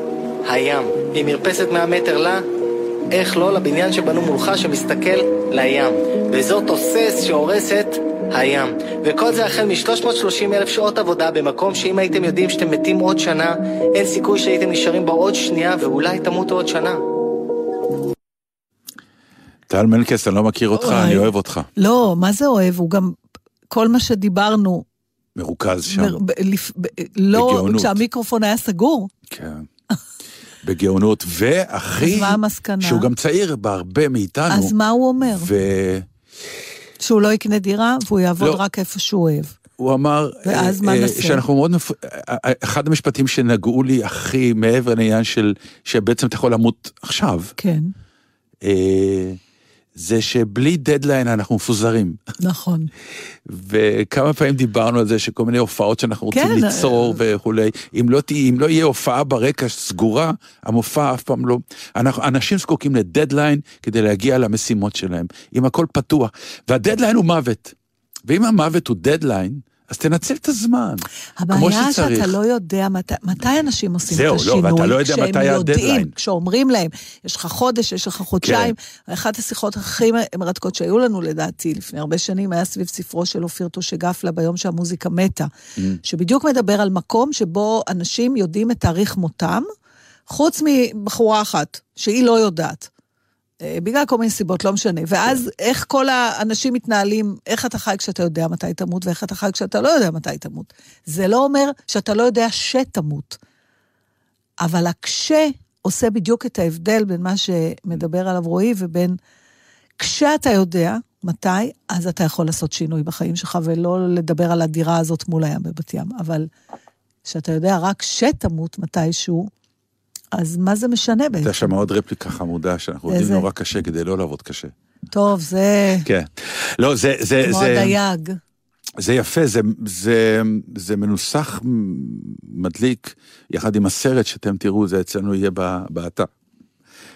[SPEAKER 8] הים, עם מרפסת 100 מטר לה, איך לא לבניין שבנו מולך שמסתכל לים. באזור תוסס שהורס את הים. וכל זה החל מ-330 אלף שעות עבודה במקום שאם הייתם יודעים שאתם מתים עוד שנה, אין סיכוי שהייתם נשארים בו עוד שנייה ואולי תמותו עוד שנה.
[SPEAKER 3] טל מנקס, אני לא מכיר אותך,
[SPEAKER 4] אוי.
[SPEAKER 3] אני אוהב אותך.
[SPEAKER 4] לא, מה זה אוהב? הוא גם... כל מה שדיברנו,
[SPEAKER 3] מרוכז שם.
[SPEAKER 4] מר- ב- לפ- ב- לא
[SPEAKER 3] בגאונות.
[SPEAKER 4] כשהמיקרופון היה סגור.
[SPEAKER 3] כן. בגאונות, והכי...
[SPEAKER 4] אז מה המסקנה?
[SPEAKER 3] שהוא גם צעיר בהרבה מאיתנו.
[SPEAKER 4] אז מה הוא אומר? שהוא לא יקנה דירה והוא יעבוד
[SPEAKER 3] לא.
[SPEAKER 4] רק איפה שהוא אוהב.
[SPEAKER 3] והוא אמר,
[SPEAKER 4] ואז מה
[SPEAKER 3] אה,
[SPEAKER 4] נעשה?
[SPEAKER 3] שאנחנו מאוד, מפ... אה, אה, אחד המשפטים שנגעו לי הכי מעבר לעניין של, שבעצם אתה יכול למות עכשיו,
[SPEAKER 4] כן,
[SPEAKER 3] אה, זה שבלי דדליין אנחנו מפוזרים.
[SPEAKER 4] נכון.
[SPEAKER 3] וכמה פעמים דיברנו על זה שכל מיני הופעות שאנחנו רוצים
[SPEAKER 4] כן,
[SPEAKER 3] ליצור וכולי, אם לא, אם לא יהיה הופעה ברקע סגורה, המופע אף פעם לא... אנחנו, אנשים זקוקים לדדליין כדי להגיע למשימות שלהם, אם הכל פתוח. והדדליין הוא מוות. ואם המוות הוא דדליין, אז תנצל את הזמן, כמו
[SPEAKER 4] הבעיה
[SPEAKER 3] שצריך.
[SPEAKER 4] שאתה לא יודע מת, מתי אנשים עושים
[SPEAKER 3] זהו,
[SPEAKER 4] את
[SPEAKER 3] לא,
[SPEAKER 4] השינוי.
[SPEAKER 3] ואתה לא יודע
[SPEAKER 4] כשהם
[SPEAKER 3] מתי
[SPEAKER 4] יודעים,
[SPEAKER 3] הדדליין.
[SPEAKER 4] כשאומרים להם, יש לך חודש, יש לך חודשיים.
[SPEAKER 3] כן.
[SPEAKER 4] אחת השיחות הכי מרתקות שהיו לנו, לדעתי, לפני הרבה שנים, היה סביב ספרו של אופיר טושגפלה ביום שהמוזיקה מתה,
[SPEAKER 3] Mm.
[SPEAKER 4] שבדיוק מדבר על מקום שבו אנשים יודעים את תאריך מותם, חוץ מבחורה אחת, שהיא לא יודעת. אה, בגלל כל מיני סיבות, לא משנה. ואז איך כל האנשים מתנהלים, איך אתה חי כשאתה יודע מתי תמות, ואיך אתה חי כשאתה לא יודע מתי תמות. זה לא אומר שאתה לא יודע שתמות. אבל הקשה עושה בדיוק את ההבדל בין מה שמדבר עליו רועי ובין כשאתה יודע מתי, אז אתה יכול לעשות שינוי בחיים שלך ולא לדבר על הדירה הזאת מול הים בבת ים. אבל כשאתה יודע רק שתמות מתישהו, אז מה זה משנה בעצם?
[SPEAKER 3] הייתה שם עוד רפליקה חמודה, שאנחנו עובדים? נורא קשה כדי לא לעבוד קשה.
[SPEAKER 4] טוב, זה
[SPEAKER 3] כן. לא, זה... זה,
[SPEAKER 4] כמו
[SPEAKER 3] זה...
[SPEAKER 4] הדייג.
[SPEAKER 3] זה יפה, זה, זה, זה מנוסח מדליק, יחד עם הסרט שאתם תראו, זה אצלנו יהיה באתר.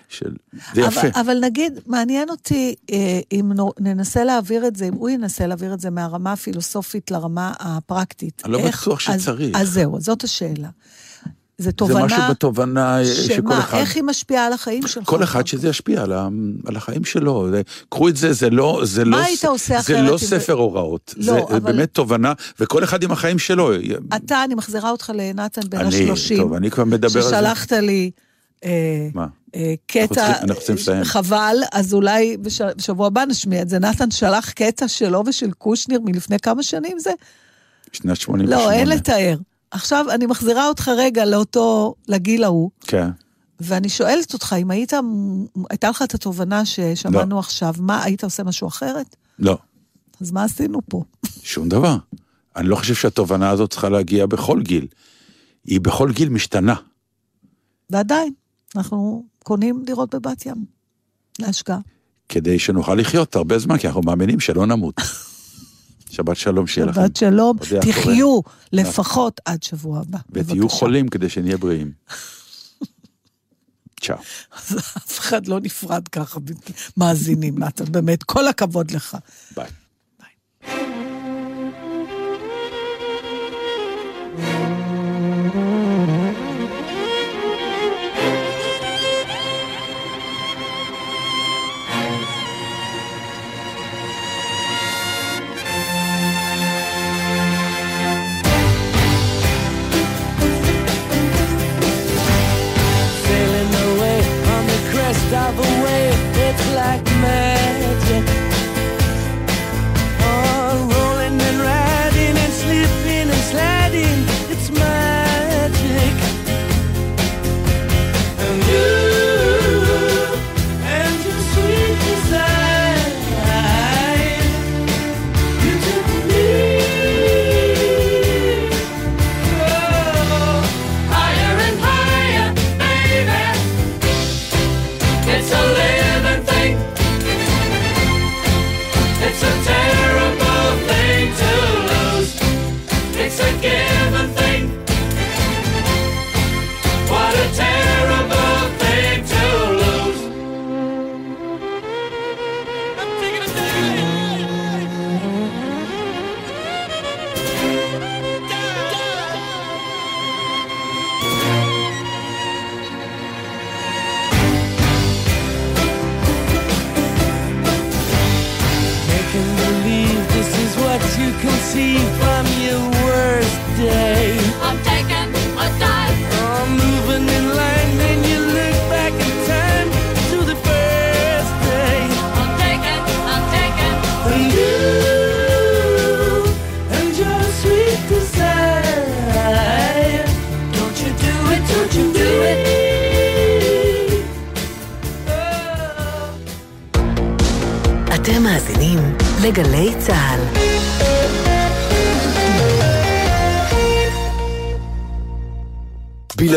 [SPEAKER 3] של... זה יפה.
[SPEAKER 4] אבל, אבל נגיד, מעניין אותי אה, אם ננסה להעביר את זה, אם הוא ינסה להעביר את זה מהרמה הפילוסופית לרמה הפרקטית.
[SPEAKER 3] אני לא
[SPEAKER 4] איך-
[SPEAKER 3] בטוח
[SPEAKER 4] אז-
[SPEAKER 3] שצריך.
[SPEAKER 4] אז זהו, זאת השאלה. זה
[SPEAKER 3] זה
[SPEAKER 4] תובנה...
[SPEAKER 3] משהו בתובנה אה, שכל
[SPEAKER 4] שמה,
[SPEAKER 3] אחד...
[SPEAKER 4] איך היא משפיעה על החיים שלך?
[SPEAKER 3] כל אחד שזה ישפיע על, ה, על החיים שלו. זה, קחו את זה, זה לא... זה
[SPEAKER 4] מה
[SPEAKER 3] לא,
[SPEAKER 4] היית עושה
[SPEAKER 3] זה
[SPEAKER 4] אחרת
[SPEAKER 3] לא
[SPEAKER 4] אם-
[SPEAKER 3] ספר הוראות.
[SPEAKER 4] לא,
[SPEAKER 3] זה
[SPEAKER 4] אבל-
[SPEAKER 3] באמת תובנה, וכל אחד עם החיים שלו.
[SPEAKER 4] אתה, אני מחזירה אותך לנתן בן השלושים.
[SPEAKER 3] טוב, אני כבר מדבר על זה.
[SPEAKER 4] ששלחת לי... אה,
[SPEAKER 3] מה?
[SPEAKER 4] אה, קטע. חבל, אז אולי בש- בשבוע הבא נשמיע את זה. נתן שלח קטע שלו ושל קושניר מלפני כמה שנים זה?
[SPEAKER 3] שנת 88.
[SPEAKER 4] לא, אין לתאר. עכשיו, אני מחזירה אותך רגע לאותו, לגיל ההוא,
[SPEAKER 3] כן.
[SPEAKER 4] ואני שואלת אותך, אם היית, הייתה לך את התובנה ששמענו
[SPEAKER 3] לא.
[SPEAKER 4] עכשיו, מה, היית עושה משהו אחרת?
[SPEAKER 3] לא.
[SPEAKER 4] אז מה עשינו פה?
[SPEAKER 3] שום דבר. אני לא חושב שהתובנה הזאת צריכה להגיע בכל גיל. היא בכל גיל משתנה.
[SPEAKER 4] ועדיין, אנחנו קונים דירות בבת ים, להשקעה.
[SPEAKER 3] כדי שנוכל לחיות הרבה זמן, כי אנחנו מאמינים שלא נמות. שבת שלום שיהיה לכם.
[SPEAKER 4] שבת שלום. תחיו לפחות עד שבוע הבא.
[SPEAKER 3] ותהיו. חולים כדי שנהיה בריאים. צ'או.
[SPEAKER 4] אז אף אחד לא נפרד ככה, מאזינים, נתן, באמת, כל הכבוד לך.
[SPEAKER 3] ביי.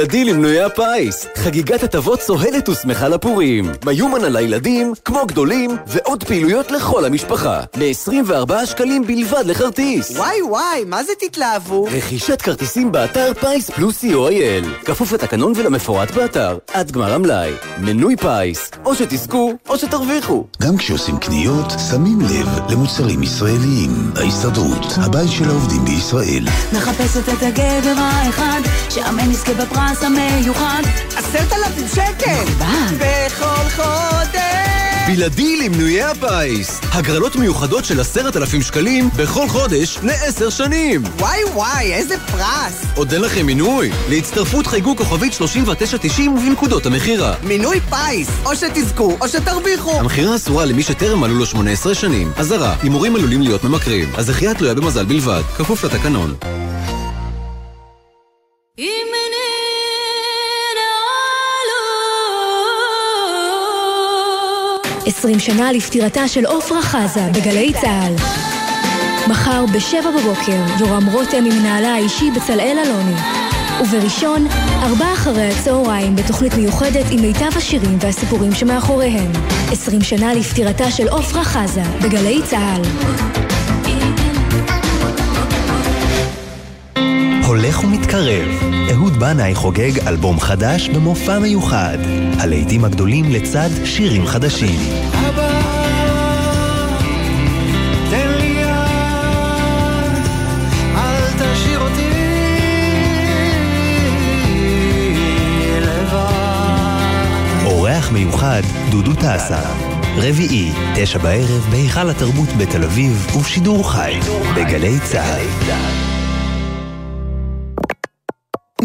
[SPEAKER 9] בלעדי למנועי הפיס, חגיגת הטבות סוהלת ושמחה לפורים. מיומן על הילדים, כמו גדולים, ועוד פעילויות לכל המשפחה. ל-24 שקלים בלבד לכרטיס.
[SPEAKER 10] וואי וואי, מה זה תתלהבו?
[SPEAKER 9] רכישת כרטיסים באתר פיס פלוס co.il. כפוף לתקנון ולמפורט באתר, עד גמר המלאי. מנוי פיס, או שתזכו, או שתרוויחו.
[SPEAKER 11] גם כשעושים קניות, שמים לב למוצרים ישראליים. ההסתדרות, הבית של העובדים בישראל.
[SPEAKER 12] מחפשת את הגבר האחד, שאמן יזכה בפרס המיוחד.
[SPEAKER 10] עשרת אלפים שקל! בכל חודש!
[SPEAKER 9] בלעדי למנויי הפיס. הגרלות מיוחדות של עשרת אלפים שקלים בכל חודש לעשר שנים.
[SPEAKER 10] וואי וואי, איזה פרס!
[SPEAKER 9] עוד אין לכם מינוי? להצטרפות חייגו כוכבית 3990 ובנקודות המכירה.
[SPEAKER 10] מינוי פיס, או שתזכו, או שתרוויחו!
[SPEAKER 9] המכירה אסורה למי שטרם מלאו לו 18 שנים. אזהרה, הימורים עלולים להיות ממכרים. הזכייה תלויה במזל בלבד, כפוף לתקנון.
[SPEAKER 13] עשרים שנה לפטירתה של עפרה חזה בגלי צה"ל. מחר בשבע בבוקר, יורם רותם ממנהלה האישי בצלאל אלוני. ובראשון, ארבע אחרי הצהריים בתוכנית מיוחדת עם מיטב השירים והסיפורים שמאחוריהם. עשרים שנה לפטירתה של עפרה חזה בגלי צה"ל.
[SPEAKER 14] הולך ומתקרב. בנאי חוגג אלבום חדש במופע מיוחד. הלהיטים הגדולים לצד שירים חדשים.
[SPEAKER 2] תן לי יד, אל תשאיר אותי לבד.
[SPEAKER 14] אורח מיוחד, דודו טסה. רביעי, תשע בערב, בהיכל התרבות בתל אביב, ובשידור חי, בגלי צה"ל.